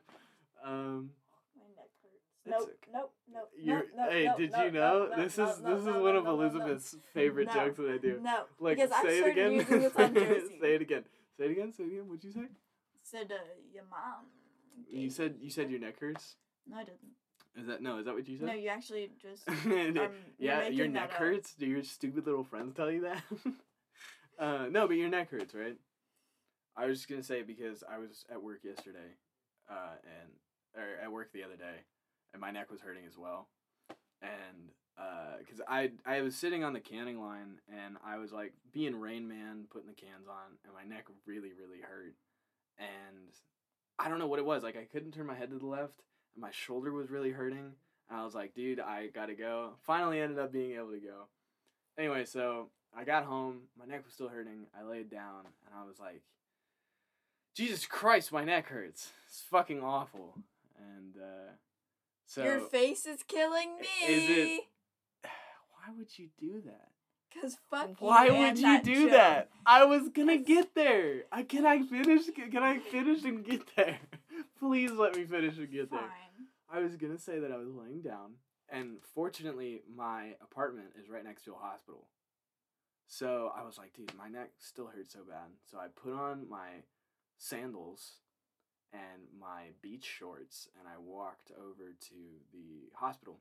[SPEAKER 1] Um,
[SPEAKER 2] My neck hurts.
[SPEAKER 1] It's
[SPEAKER 2] Nope, nope, nope.
[SPEAKER 1] you're,
[SPEAKER 2] nope,
[SPEAKER 1] hey,
[SPEAKER 2] nope,
[SPEAKER 1] did
[SPEAKER 2] nope,
[SPEAKER 1] you know this is this is one of. Elizabeth's favorite jokes that I do.
[SPEAKER 2] No,
[SPEAKER 1] Like,
[SPEAKER 2] because
[SPEAKER 1] say it again.
[SPEAKER 2] using this on Jersey.
[SPEAKER 1] say it again. Say it again. Say it again. What'd you say?
[SPEAKER 2] Said uh, your mom.
[SPEAKER 1] You said you said your neck hurts.
[SPEAKER 2] No, I didn't.
[SPEAKER 1] Is that no? Is that what you said?
[SPEAKER 2] No, you actually just. Um,
[SPEAKER 1] yeah, your neck
[SPEAKER 2] that up.
[SPEAKER 1] hurts. Do your stupid little friends tell you that? uh, no, but your neck hurts, right? I was just gonna say because I was at work yesterday, uh, and or at work the other day, and my neck was hurting as well, and because I I was sitting on the canning line and I was like being Rain Man, putting the cans on, and my neck really really hurt, and I don't know what it was. Like I couldn't turn my head to the left, and my shoulder was really hurting. And I was like, dude, I gotta go. Finally ended up being able to go. Anyway, so I got home. My neck was still hurting. I laid down and I was like, Jesus Christ, my neck hurts. It's fucking awful. And uh, so
[SPEAKER 2] Your face is killing me.
[SPEAKER 1] Is it- why would you do that?
[SPEAKER 2] Cause fuck.
[SPEAKER 1] Why would you do
[SPEAKER 2] joke.
[SPEAKER 1] that? I was gonna get there. I can I finish? Can I finish and get there? Please let me finish and get there. I was gonna say that I was laying down, and fortunately, my apartment is right next to a hospital. So I was like, dude, my neck still hurts so bad. So I put on my sandals and my beach shorts, and I walked over to the hospital.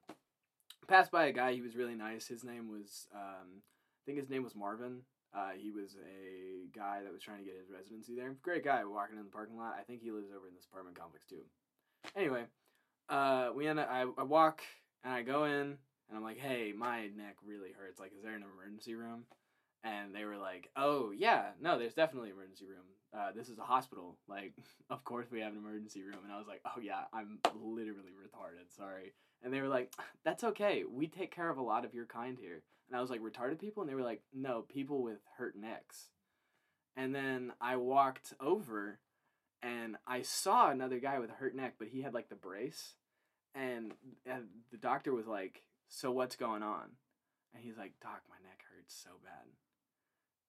[SPEAKER 1] Passed by a guy. He was really nice. His name was, um, I think his name was Marvin. Uh, he was a guy that was trying to get his residency there. Great guy walking in the parking lot. I think he lives over in this apartment complex too. Anyway, uh, we end up, I, I walk and I go in and I'm like, hey, my neck really hurts. Like, is there an emergency room? And they were like, oh, yeah, no, there's definitely an emergency room. Uh, this is a hospital. Like, of course we have an emergency room. And I was like, oh, yeah, I'm literally retarded. Sorry. And they were like, that's okay. We take care of a lot of your kind here. And I was like, retarded people? And they were like, no, people with hurt necks. And then I walked over and I saw another guy with a hurt neck, but he had like the brace. And, and the doctor was like, So what's going on? And he's like, Doc, my neck hurts so bad.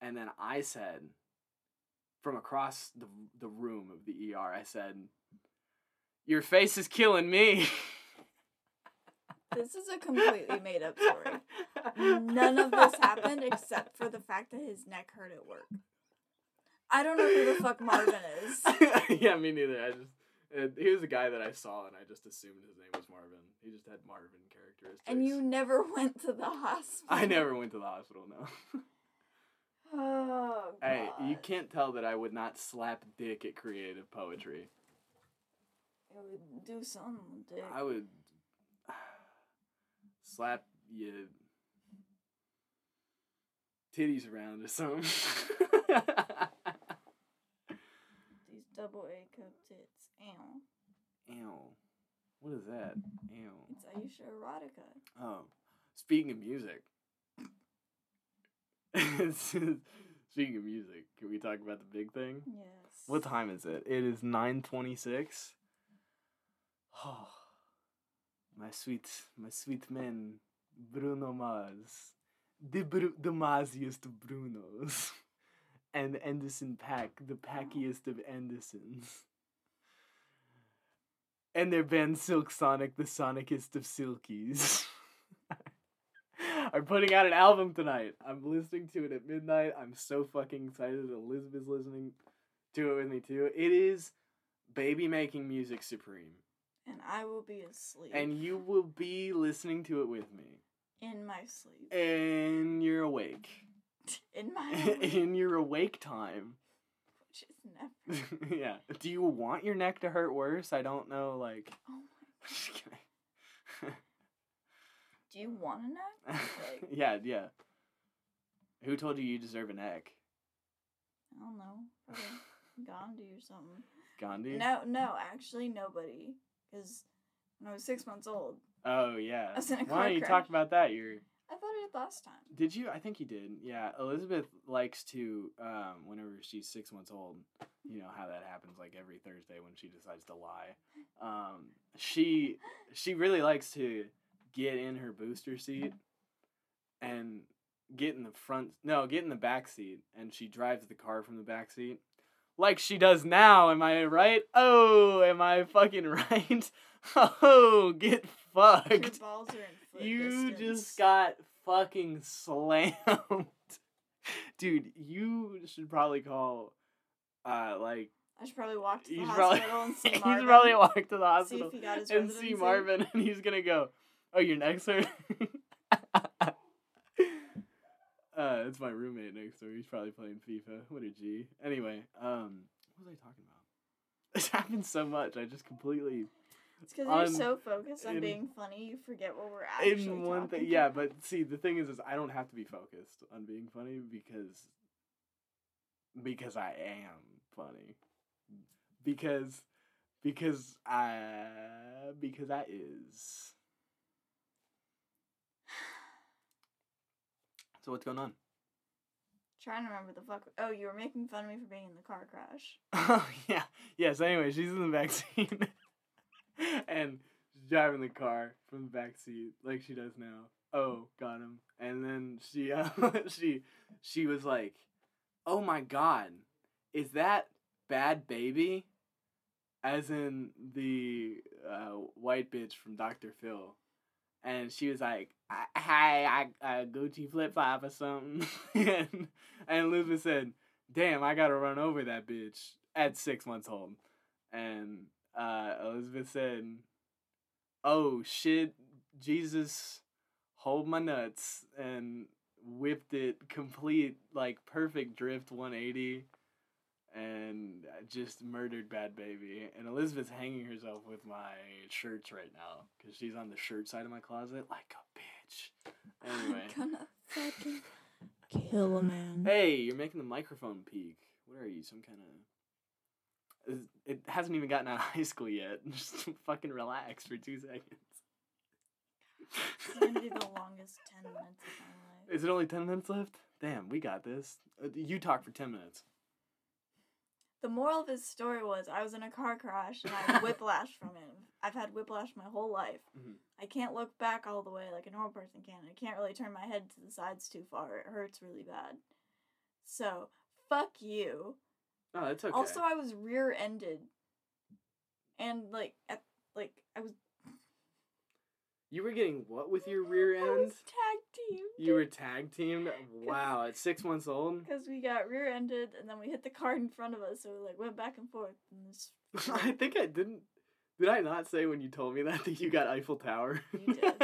[SPEAKER 1] And then I said, from across the, the room of the ER, I said, Your face is killing me.
[SPEAKER 2] This is a completely made up story. None of this happened except for the fact that his neck hurt at work. I don't know who the fuck Marvin is.
[SPEAKER 1] yeah, me neither. I just uh, he was a guy that I saw, and I just assumed his name was Marvin. He just had Marvin characteristics.
[SPEAKER 2] And you never went to the hospital.
[SPEAKER 1] I never went to the hospital. No.
[SPEAKER 2] Oh, God.
[SPEAKER 1] hey, you can't tell that I would not slap dick at creative poetry.
[SPEAKER 2] It would do something, dick.
[SPEAKER 1] I would slap your titties around or something.
[SPEAKER 2] Double A cup tits. Ow.
[SPEAKER 1] Ew. What is that? Ew.
[SPEAKER 2] It's Aisha erotica.
[SPEAKER 1] Oh, speaking of music. speaking of music, can we talk about the big thing?
[SPEAKER 2] Yes.
[SPEAKER 1] What time is it? It is 9:26. Oh. My sweet my sweet man, Bruno Mars, the Bru- the Marsiest of Brunos, and Anderson Paak, the packiest of Andersons. And their band Silk Sonic, the sonicest of Silkies. are putting out an album tonight. I'm listening to it at midnight. I'm so fucking excited. Elizabeth's listening to it with me too. It is baby making music supreme.
[SPEAKER 2] And I will be asleep.
[SPEAKER 1] And you will be listening to it with me.
[SPEAKER 2] in my sleep.
[SPEAKER 1] And you're awake.
[SPEAKER 2] In my
[SPEAKER 1] In your awake time.
[SPEAKER 2] which is never.
[SPEAKER 1] yeah. Do you want your neck to hurt worse? I don't know, like.
[SPEAKER 2] Oh my.
[SPEAKER 1] Just kidding.
[SPEAKER 2] Do you want a neck? Like-
[SPEAKER 1] yeah, yeah. Who told you you deserve a neck?
[SPEAKER 2] I don't know. Probably Gandhi or something.
[SPEAKER 1] Gandhi?
[SPEAKER 2] No, no, actually nobody. Because when I was six months old,
[SPEAKER 1] Oh yeah.
[SPEAKER 2] I was in a
[SPEAKER 1] Why don't you talk about that? You're
[SPEAKER 2] I voted it last time.
[SPEAKER 1] did you? I think you did. Yeah. Elizabeth likes to um, whenever she's six months old. You know how that happens, like every Thursday when she decides to lie. Um, she she really likes to get in her booster seat and get in the front. No, get in the back seat, and she drives the car from the back seat. Like she does now, am I right? Oh, am I fucking right? Oh, get
[SPEAKER 2] Your
[SPEAKER 1] fucked.
[SPEAKER 2] balls are in foot
[SPEAKER 1] You
[SPEAKER 2] distance.
[SPEAKER 1] just got fucking slammed. Dude, you should probably call uh like
[SPEAKER 2] I should probably walk to the
[SPEAKER 1] should probably
[SPEAKER 2] hospital and see Marvin.
[SPEAKER 1] probably walk to the
[SPEAKER 2] see
[SPEAKER 1] hospital
[SPEAKER 2] if he got his
[SPEAKER 1] and see. Marvin and he's gonna go, Oh, your neck's hurt? Uh it's my roommate next door. He's probably playing FIFA. What a G. Anyway, um what was I talking about? This happens so much. I just completely
[SPEAKER 2] It's because you're so focused on
[SPEAKER 1] in-
[SPEAKER 2] being funny, you forget what we're actually
[SPEAKER 1] in one
[SPEAKER 2] talking
[SPEAKER 1] thing yeah but see the thing is is i don't have to be focused on being funny because because i am funny because because i because i is so what's going on
[SPEAKER 2] Trying to remember the fuck. Oh, you were making fun of me for being in the car crash.
[SPEAKER 1] oh yeah. Yes anyway she's in the back seat. And she's driving the car from the back seat like she does now. Oh got him. And then she uh, she she was like oh my god is that bad baby? As in the uh, white bitch from dr phil and she was like "I- hi i uh, gucci flip-flop or something. And, and elizabeth said damn i gotta run over that bitch at six months old. And uh, elizabeth said oh shit jesus hold my nuts and whipped it complete like perfect drift 180 and just murdered bad baby and elizabeth's hanging herself with my shirts right now because she's on the shirt side of my closet like a bitch anyway
[SPEAKER 2] I'm gonna fucking.
[SPEAKER 3] Kill a man.
[SPEAKER 1] hey you're making the microphone peak what are you some kind of it hasn't even gotten out of high school yet just fucking relax for two seconds
[SPEAKER 2] It's gonna be the longest 10 minutes of my life.
[SPEAKER 1] Is it only 10 minutes left? Damn, we got this. Uh, you talk for 10 minutes.
[SPEAKER 2] The moral of his story was I was in a car crash and I had whiplash from it. I've had whiplash my whole life.
[SPEAKER 1] Mhm.
[SPEAKER 2] I can't look back all the way like a normal person can. I can't really turn my head to the sides too far. It hurts really bad. So, fuck you.
[SPEAKER 1] Oh, that's okay.
[SPEAKER 2] Also, I was rear-ended. And like at like I was
[SPEAKER 1] you were getting what with your rear end?
[SPEAKER 2] tag teamed.
[SPEAKER 1] You were tag teamed? Wow, at six months old?
[SPEAKER 2] because we got rear-ended and then we hit the car in front of us, so we like went back and forth. And this,
[SPEAKER 1] I think I didn't. Did I not say when you told me that that you got Eiffel Tower?
[SPEAKER 2] You did.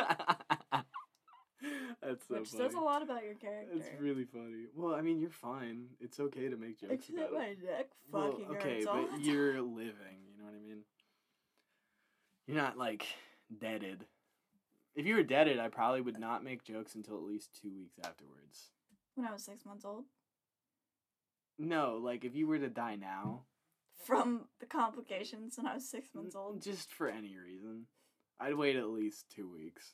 [SPEAKER 1] That's so
[SPEAKER 2] which
[SPEAKER 1] funny.
[SPEAKER 2] says a lot about your character.
[SPEAKER 1] It's really funny. Well, I mean, you're fine. It's okay to make jokes
[SPEAKER 2] Except
[SPEAKER 1] about
[SPEAKER 2] my
[SPEAKER 1] it.
[SPEAKER 2] neck
[SPEAKER 1] Well,
[SPEAKER 2] fucking
[SPEAKER 1] okay,
[SPEAKER 2] hurts all
[SPEAKER 1] but you're living. You know what I mean? You're not like deaded. If you were deaded, I probably would not make jokes until at least two weeks afterwards.
[SPEAKER 2] When I was six months old,
[SPEAKER 1] No, like if you were to die now,
[SPEAKER 2] from the complications when I was six months old.
[SPEAKER 1] just for any reason, I'd wait at least two weeks.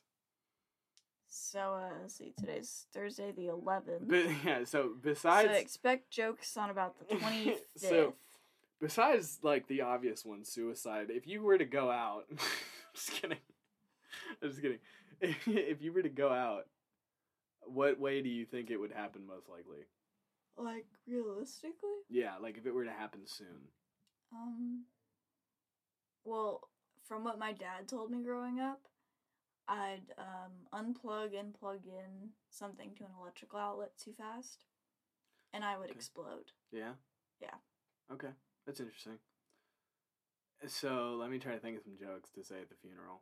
[SPEAKER 2] So uh, let's see, today's Thursday the eleventh.
[SPEAKER 1] But yeah, so
[SPEAKER 2] So
[SPEAKER 1] besides
[SPEAKER 2] expect jokes on about the twenty fifth.
[SPEAKER 1] So- besides like the obvious one, suicide. If you were to go out, just kidding. I'm just kidding. If you were to go out, what way do you think it would happen most likely?
[SPEAKER 2] Like realistically,
[SPEAKER 1] Yeah, like if it were to happen soon.
[SPEAKER 2] um, well, from what my dad told me growing up, I'd um unplug and plug in something to an electrical outlet too fast, and I would
[SPEAKER 1] Okay.
[SPEAKER 2] explode.
[SPEAKER 1] Yeah?
[SPEAKER 2] Yeah.
[SPEAKER 1] Okay, that's interesting. So let me try to think of some jokes to say at the funeral.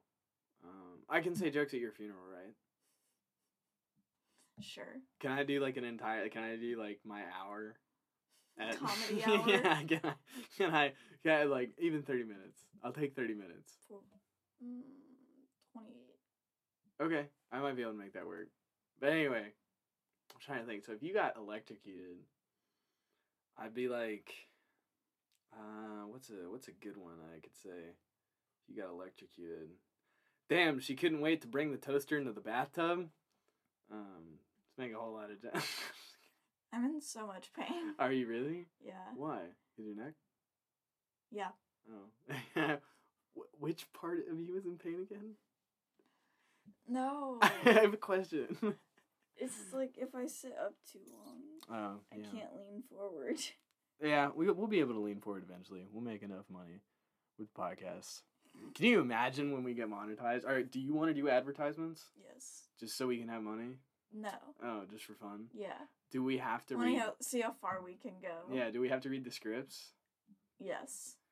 [SPEAKER 1] Um, I can say jokes at your funeral, right?
[SPEAKER 2] Sure.
[SPEAKER 1] Can I do like an entire? Can I do like my hour?
[SPEAKER 2] Comedy hour?
[SPEAKER 1] yeah. Can I? Can I? Can I like even thirty minutes? I'll take thirty minutes.
[SPEAKER 2] For mm, twenty-eight.
[SPEAKER 1] Okay, I might be able to make that work. But anyway, I'm trying to think. So if you got electrocuted, I'd be like, uh, what's a what's a good one I could say? If you got electrocuted, damn, she couldn't wait to bring the toaster into the bathtub. Um, let's make a whole lot of. jo-
[SPEAKER 2] I'm in so much pain.
[SPEAKER 1] Are you really?
[SPEAKER 2] Yeah.
[SPEAKER 1] Why? Is your neck?
[SPEAKER 2] Yeah.
[SPEAKER 1] Oh. Wh- Which part of you is in pain again?
[SPEAKER 2] No.
[SPEAKER 1] I have a question.
[SPEAKER 2] it's like if I sit up too long,
[SPEAKER 1] Oh,
[SPEAKER 2] I can't lean forward.
[SPEAKER 1] Yeah, we we'll be able to lean forward eventually. We'll make enough money with podcasts. Can you imagine when we get monetized? All right, do you want to do advertisements
[SPEAKER 2] Yes.
[SPEAKER 1] just so we can have money?
[SPEAKER 2] No.
[SPEAKER 1] Oh, just for fun.
[SPEAKER 2] Yeah.
[SPEAKER 1] Do we have to
[SPEAKER 2] Want
[SPEAKER 1] read?
[SPEAKER 2] see how far we can go.
[SPEAKER 1] Yeah, do we have to read the scripts?
[SPEAKER 2] Yes.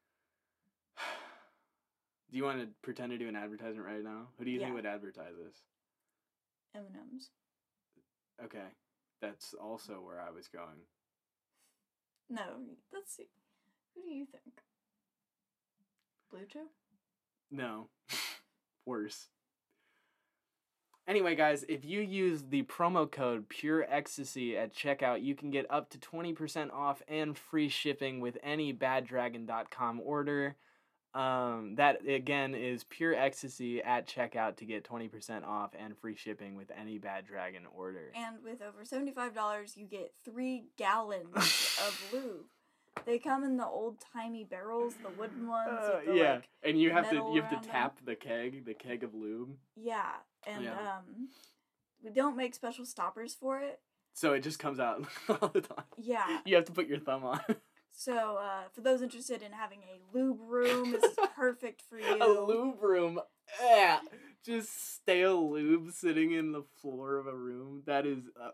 [SPEAKER 1] Do you want to pretend to do an advertisement right now? Who do you think would advertise this?
[SPEAKER 2] M&M's.
[SPEAKER 1] Okay, that's also where I was going.
[SPEAKER 2] No. Let's see. Who do you think? BlueChew?
[SPEAKER 1] No. Worse. Anyway, guys, if you use the promo code Pure Ecstasy at checkout, you can get up to 20% off and free shipping with any baddragon.com order. Um, that again is Pure Ecstasy at checkout to get 20% off and free shipping with any Bad Dragon order.
[SPEAKER 2] And with over $75, you get three gallons of lube. They come in the old timey barrels, the wooden ones.
[SPEAKER 1] Uh,
[SPEAKER 2] the,
[SPEAKER 1] yeah,
[SPEAKER 2] like-
[SPEAKER 1] and you have to you have to
[SPEAKER 2] them.
[SPEAKER 1] tap the keg, the keg of lube,
[SPEAKER 2] yeah. And
[SPEAKER 1] Yeah.
[SPEAKER 2] um, we don't make special stoppers for it.
[SPEAKER 1] so it just comes out all the time.
[SPEAKER 2] Yeah.
[SPEAKER 1] You have to put your thumb on.
[SPEAKER 2] So uh, for those interested in having a lube room, this is perfect for you.
[SPEAKER 1] a lube room. Yeah, just stale lube sitting in the floor of a room. That is, uh,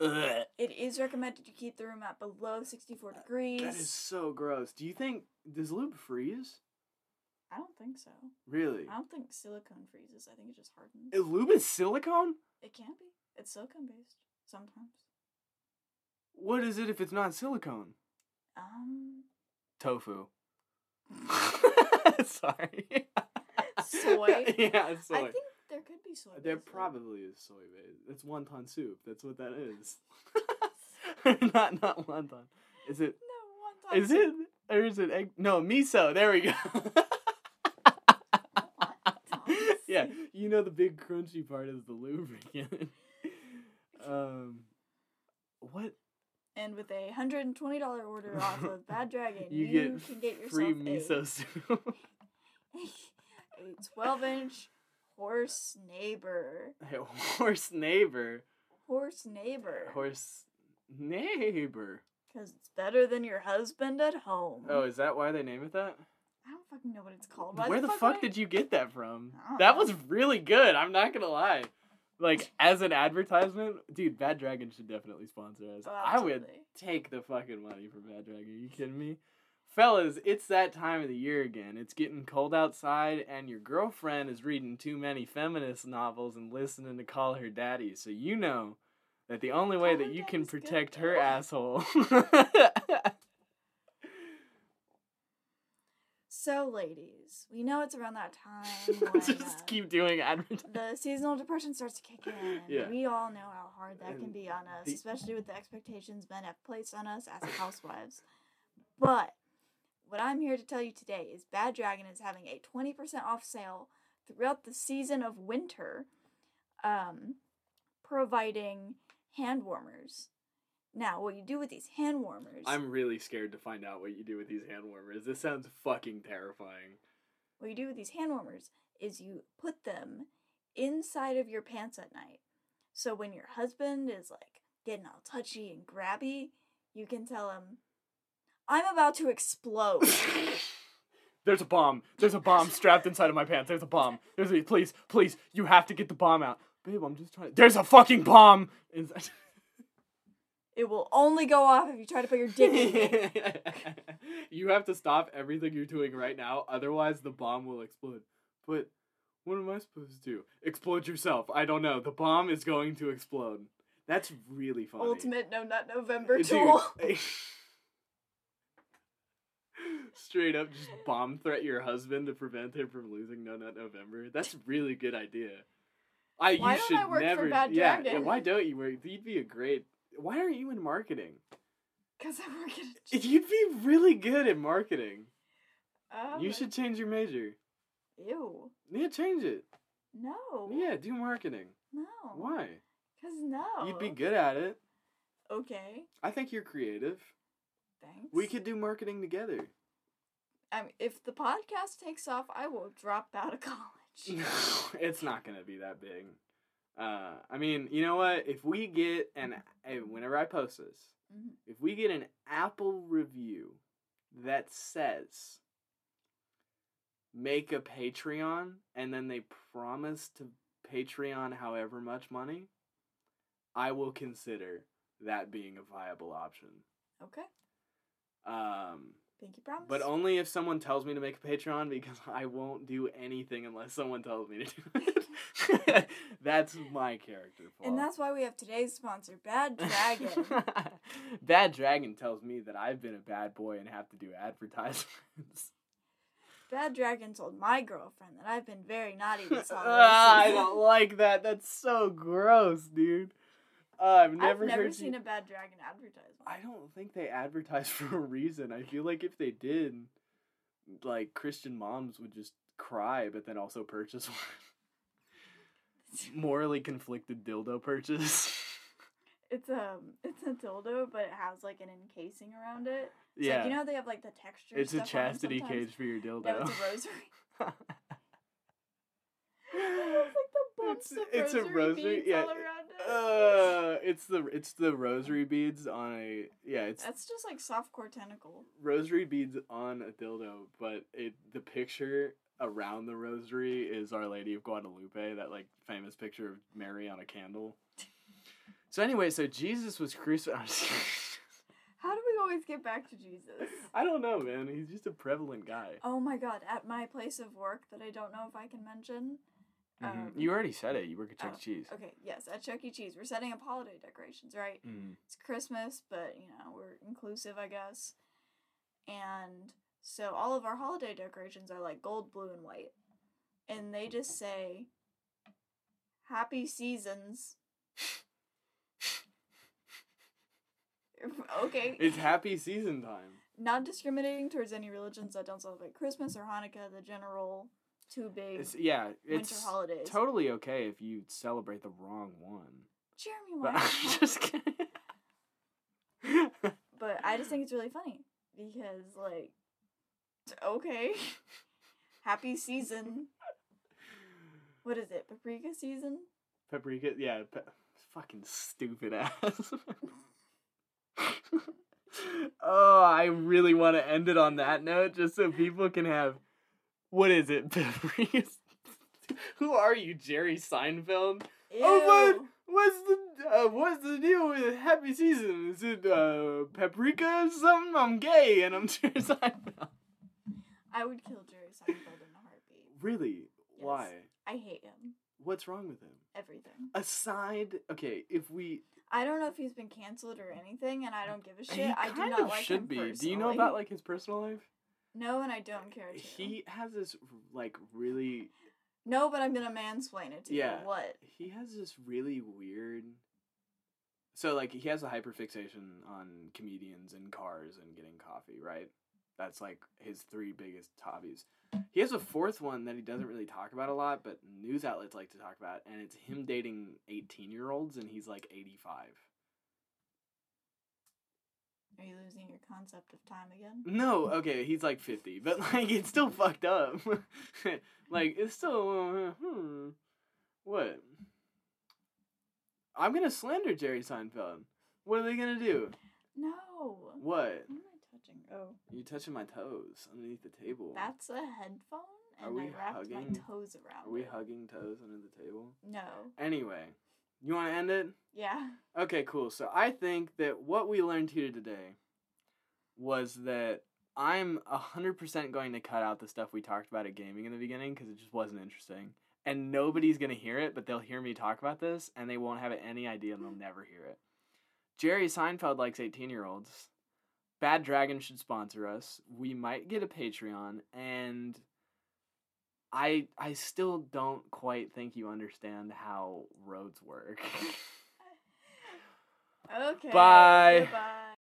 [SPEAKER 1] ugh.
[SPEAKER 2] It is recommended to keep the room at below 64 degrees.
[SPEAKER 1] that is so gross. Do you think does lube freeze?
[SPEAKER 2] I don't think so.
[SPEAKER 1] Really?
[SPEAKER 2] I don't think silicone freezes. I think it just hardens.
[SPEAKER 1] Is lube is silicone?
[SPEAKER 2] It can be. It's silicone based sometimes.
[SPEAKER 1] What is it if it's not silicone?
[SPEAKER 2] Um,
[SPEAKER 1] Tofu. Sorry.
[SPEAKER 2] Soy?
[SPEAKER 1] yeah, soy.
[SPEAKER 2] I think there could be soy.
[SPEAKER 1] there probably is soy based. It's wonton soup. That's what that is. not not wonton. Is it?
[SPEAKER 2] No, wonton
[SPEAKER 1] Is it? Or is it egg? No, miso. There we go. yeah, you know the big crunchy part is the lubricant. um, what?
[SPEAKER 2] And with a hundred and twenty dollar order off of Bad Dragon,
[SPEAKER 1] You,
[SPEAKER 2] you,
[SPEAKER 1] get
[SPEAKER 2] can get yourself
[SPEAKER 1] free
[SPEAKER 2] a,
[SPEAKER 1] miso soup.
[SPEAKER 2] a twelve inch horse neighbor.
[SPEAKER 1] Horse neighbor.
[SPEAKER 2] Horse neighbor.
[SPEAKER 1] Horse neighbor.
[SPEAKER 2] Because it's better than your husband at home.
[SPEAKER 1] Oh, is that why they name it that?
[SPEAKER 2] I don't fucking know what it's called. Why
[SPEAKER 1] Where the fuck
[SPEAKER 2] I-
[SPEAKER 1] did you get that from? That
[SPEAKER 2] know.
[SPEAKER 1] was really good. I'm not gonna lie. Like as an advertisement, dude, Bad Dragon should definitely sponsor us.
[SPEAKER 2] Oh,
[SPEAKER 1] I would take the fucking money for Bad Dragon. Are you kidding me? Fellas, it's that time of the year again. It's getting cold outside, and your girlfriend is reading too many feminist novels and listening to Call Her Daddy. So you know that the only way that you can protect her asshole.
[SPEAKER 2] So, ladies, we know it's around that time when
[SPEAKER 1] Just
[SPEAKER 2] uh,
[SPEAKER 1] keep doing advertising.
[SPEAKER 2] the seasonal depression starts to kick in.
[SPEAKER 1] Yeah.
[SPEAKER 2] We all know how hard that can be on us, especially with the expectations men have placed on us as housewives. But what I'm here to tell you today is Bad Dragon is having a 20% off sale throughout the season of winter, um, providing hand warmers. Now, what you do with these hand warmers,
[SPEAKER 1] I'm really scared to find out what you do with these hand warmers. This sounds fucking terrifying.
[SPEAKER 2] what you do with these hand warmers is you put them inside of your pants at night. So when your husband is like getting all touchy and grabby, you can tell him, I'm about to explode.
[SPEAKER 1] There's a bomb. There's a bomb strapped inside of my pants. There's a bomb. There's a please, please, you have to get the bomb out. Babe, I'm just trying. There's a fucking bomb
[SPEAKER 2] it will only go off if you try to put your dick in it.
[SPEAKER 1] you have to stop everything you're doing right now, otherwise the bomb will explode. But what am I supposed to do? Explode yourself. I don't know. The bomb is going to explode. That's really funny.
[SPEAKER 2] Ultimate No Nut November
[SPEAKER 1] Dude,
[SPEAKER 2] tool.
[SPEAKER 1] Straight up, just bomb threat your husband to prevent him from losing No Nut November. That's a really good idea. I
[SPEAKER 2] Why
[SPEAKER 1] you
[SPEAKER 2] don't
[SPEAKER 1] should
[SPEAKER 2] I work for
[SPEAKER 1] never.
[SPEAKER 2] Bad
[SPEAKER 1] yeah, yeah, why don't you work? You'd be a great. Why aren't you in marketing?
[SPEAKER 2] Because I work at a
[SPEAKER 1] You'd be really good at marketing.
[SPEAKER 2] Oh,
[SPEAKER 1] You should change your major.
[SPEAKER 2] Ew.
[SPEAKER 1] Yeah, change it.
[SPEAKER 2] No.
[SPEAKER 1] Yeah, do marketing.
[SPEAKER 2] No.
[SPEAKER 1] Why?
[SPEAKER 2] Because no.
[SPEAKER 1] You'd be good at it.
[SPEAKER 2] Okay.
[SPEAKER 1] I think you're creative.
[SPEAKER 2] Thanks.
[SPEAKER 1] We could do marketing together.
[SPEAKER 2] I mean, if the podcast takes off, I will drop out of college.
[SPEAKER 1] No, it's not gonna be that big. Uh, I mean, you know what? If we get an, whenever I post this,
[SPEAKER 2] Mhm.
[SPEAKER 1] if we get an Apple review that says make a Patreon and then they promise to Patreon however much money, I will consider that being a viable option.
[SPEAKER 2] Okay.
[SPEAKER 1] Um,
[SPEAKER 2] Pinky promise.
[SPEAKER 1] but only if someone tells me to make a Patreon because I won't do anything unless someone tells me to do it. that's my character flaw.
[SPEAKER 2] and that's why we have today's sponsor, Bad Dragon.
[SPEAKER 1] bad Dragon tells me that I've been a bad boy and have to do advertisements.
[SPEAKER 2] Bad Dragon told my girlfriend that I've been very naughty this holiday
[SPEAKER 1] Ah, I don't like that. That's so gross, dude. I've never,
[SPEAKER 2] I've never
[SPEAKER 1] heard
[SPEAKER 2] seen
[SPEAKER 1] you-
[SPEAKER 2] a Bad Dragon advertisement.
[SPEAKER 1] I don't think they advertise for a reason. I feel like if they did, like Christian moms would just cry, but then also purchase one. Morally conflicted dildo purchase.
[SPEAKER 2] It's um, it's a dildo, but it has like an encasing around it. It's
[SPEAKER 1] yeah,
[SPEAKER 2] Like, you know they have like the texture.
[SPEAKER 1] it's a chastity cage for your dildo.
[SPEAKER 2] No, it's a rosary. It's like the
[SPEAKER 1] It's- a
[SPEAKER 2] rosary,
[SPEAKER 1] yeah,
[SPEAKER 2] it.
[SPEAKER 1] Uh, it's the it's the rosary beads on a yeah. It's
[SPEAKER 2] That's just like softcore tentacle.
[SPEAKER 1] rosary beads on a dildo, but it the picture around the rosary is Our Lady of Guadalupe, that like famous picture of Mary on a candle. So anyway, so Jesus was crucified.
[SPEAKER 2] How do we always get back to Jesus?
[SPEAKER 1] I don't know, man. He's just a prevalent guy.
[SPEAKER 2] Oh my god, at my place of work that I don't know if I can mention.
[SPEAKER 1] Mhm.
[SPEAKER 2] Um,
[SPEAKER 1] you already said it. You work at Chuck
[SPEAKER 2] oh,
[SPEAKER 1] E. Cheese.
[SPEAKER 2] Okay, yes, at Chuck E. Cheese. We're setting up holiday decorations, right?
[SPEAKER 1] Mm.
[SPEAKER 2] It's Christmas, but you know, we're inclusive, I guess. And so all of our holiday decorations are like gold, blue, and white. And they just say Happy Seasons. okay.
[SPEAKER 1] It's happy season time.
[SPEAKER 2] Not discriminating towards any religions that don't celebrate Christmas or Hanukkah, the general two big
[SPEAKER 1] It's, yeah,
[SPEAKER 2] winter
[SPEAKER 1] it's
[SPEAKER 2] holidays.
[SPEAKER 1] totally okay if you celebrate the wrong one.
[SPEAKER 2] Jeremy,
[SPEAKER 1] But
[SPEAKER 2] why?
[SPEAKER 1] I'm just kidding.
[SPEAKER 2] but I just think it's really funny because, like, okay, happy season. What is it? Paprika season?
[SPEAKER 1] Paprika, yeah, pe- fucking stupid ass. oh, I really want to end it on that note just so people can have. What is it? Paprika. Who are you, Jerry Seinfeld? Oh, what? What's the uh, what's the deal with Happy Season? Is it uh, paprika or something? I'm gay and I'm Jerry Seinfeld.
[SPEAKER 2] I would kill Jerry Seinfeld in a heartbeat.
[SPEAKER 1] Really?
[SPEAKER 2] Yes.
[SPEAKER 1] Why?
[SPEAKER 2] I hate him.
[SPEAKER 1] What's wrong with him?
[SPEAKER 2] Everything.
[SPEAKER 1] Aside, okay, if we
[SPEAKER 2] I don't know if he's been canceled or anything, and I don't give a shit. I do not
[SPEAKER 1] of
[SPEAKER 2] like
[SPEAKER 1] should
[SPEAKER 2] him
[SPEAKER 1] be. Do you know about like his personal life?
[SPEAKER 2] No, and I don't care to.
[SPEAKER 1] He has this like really
[SPEAKER 2] No, but I'm gonna mansplain it to
[SPEAKER 1] Yeah.
[SPEAKER 2] you. What?
[SPEAKER 1] he has this really weird so like he has a hyperfixation on comedians and cars and getting coffee right that's like his three biggest hobbies he has a fourth one that he doesn't really talk about a lot but news outlets like to talk about and it's him dating 18 year olds and he's like 85
[SPEAKER 2] Are you losing your concept of time again?
[SPEAKER 1] no okay he's like 50 but like it's still fucked up like it's still uh, hmm. What? I'm gonna slander Jerry Seinfeld. What are they gonna do?
[SPEAKER 2] No.
[SPEAKER 1] What?
[SPEAKER 2] What am I touching? Oh,
[SPEAKER 1] You touching my toes underneath the table?
[SPEAKER 2] that's a headphone,
[SPEAKER 1] Are we
[SPEAKER 2] I wrapped my
[SPEAKER 1] hugging?
[SPEAKER 2] toes around.
[SPEAKER 1] Are we
[SPEAKER 2] it.
[SPEAKER 1] hugging toes under the table?
[SPEAKER 2] No.
[SPEAKER 1] Anyway, you want to end it?
[SPEAKER 2] Yeah.
[SPEAKER 1] Okay, cool. So I think that what we learned here today was that I'm 100% going to cut out the stuff we talked about at gaming in the beginning because it just wasn't interesting. And nobody's going to hear it, but they'll hear me talk about this and they won't have any idea and they'll never hear it. Jerry Seinfeld likes 18 year olds. Bad Dragon should sponsor us. We might get a Patreon and I I still don't quite think you understand how roads work.
[SPEAKER 2] Okay.
[SPEAKER 1] Bye.
[SPEAKER 2] Goodbye.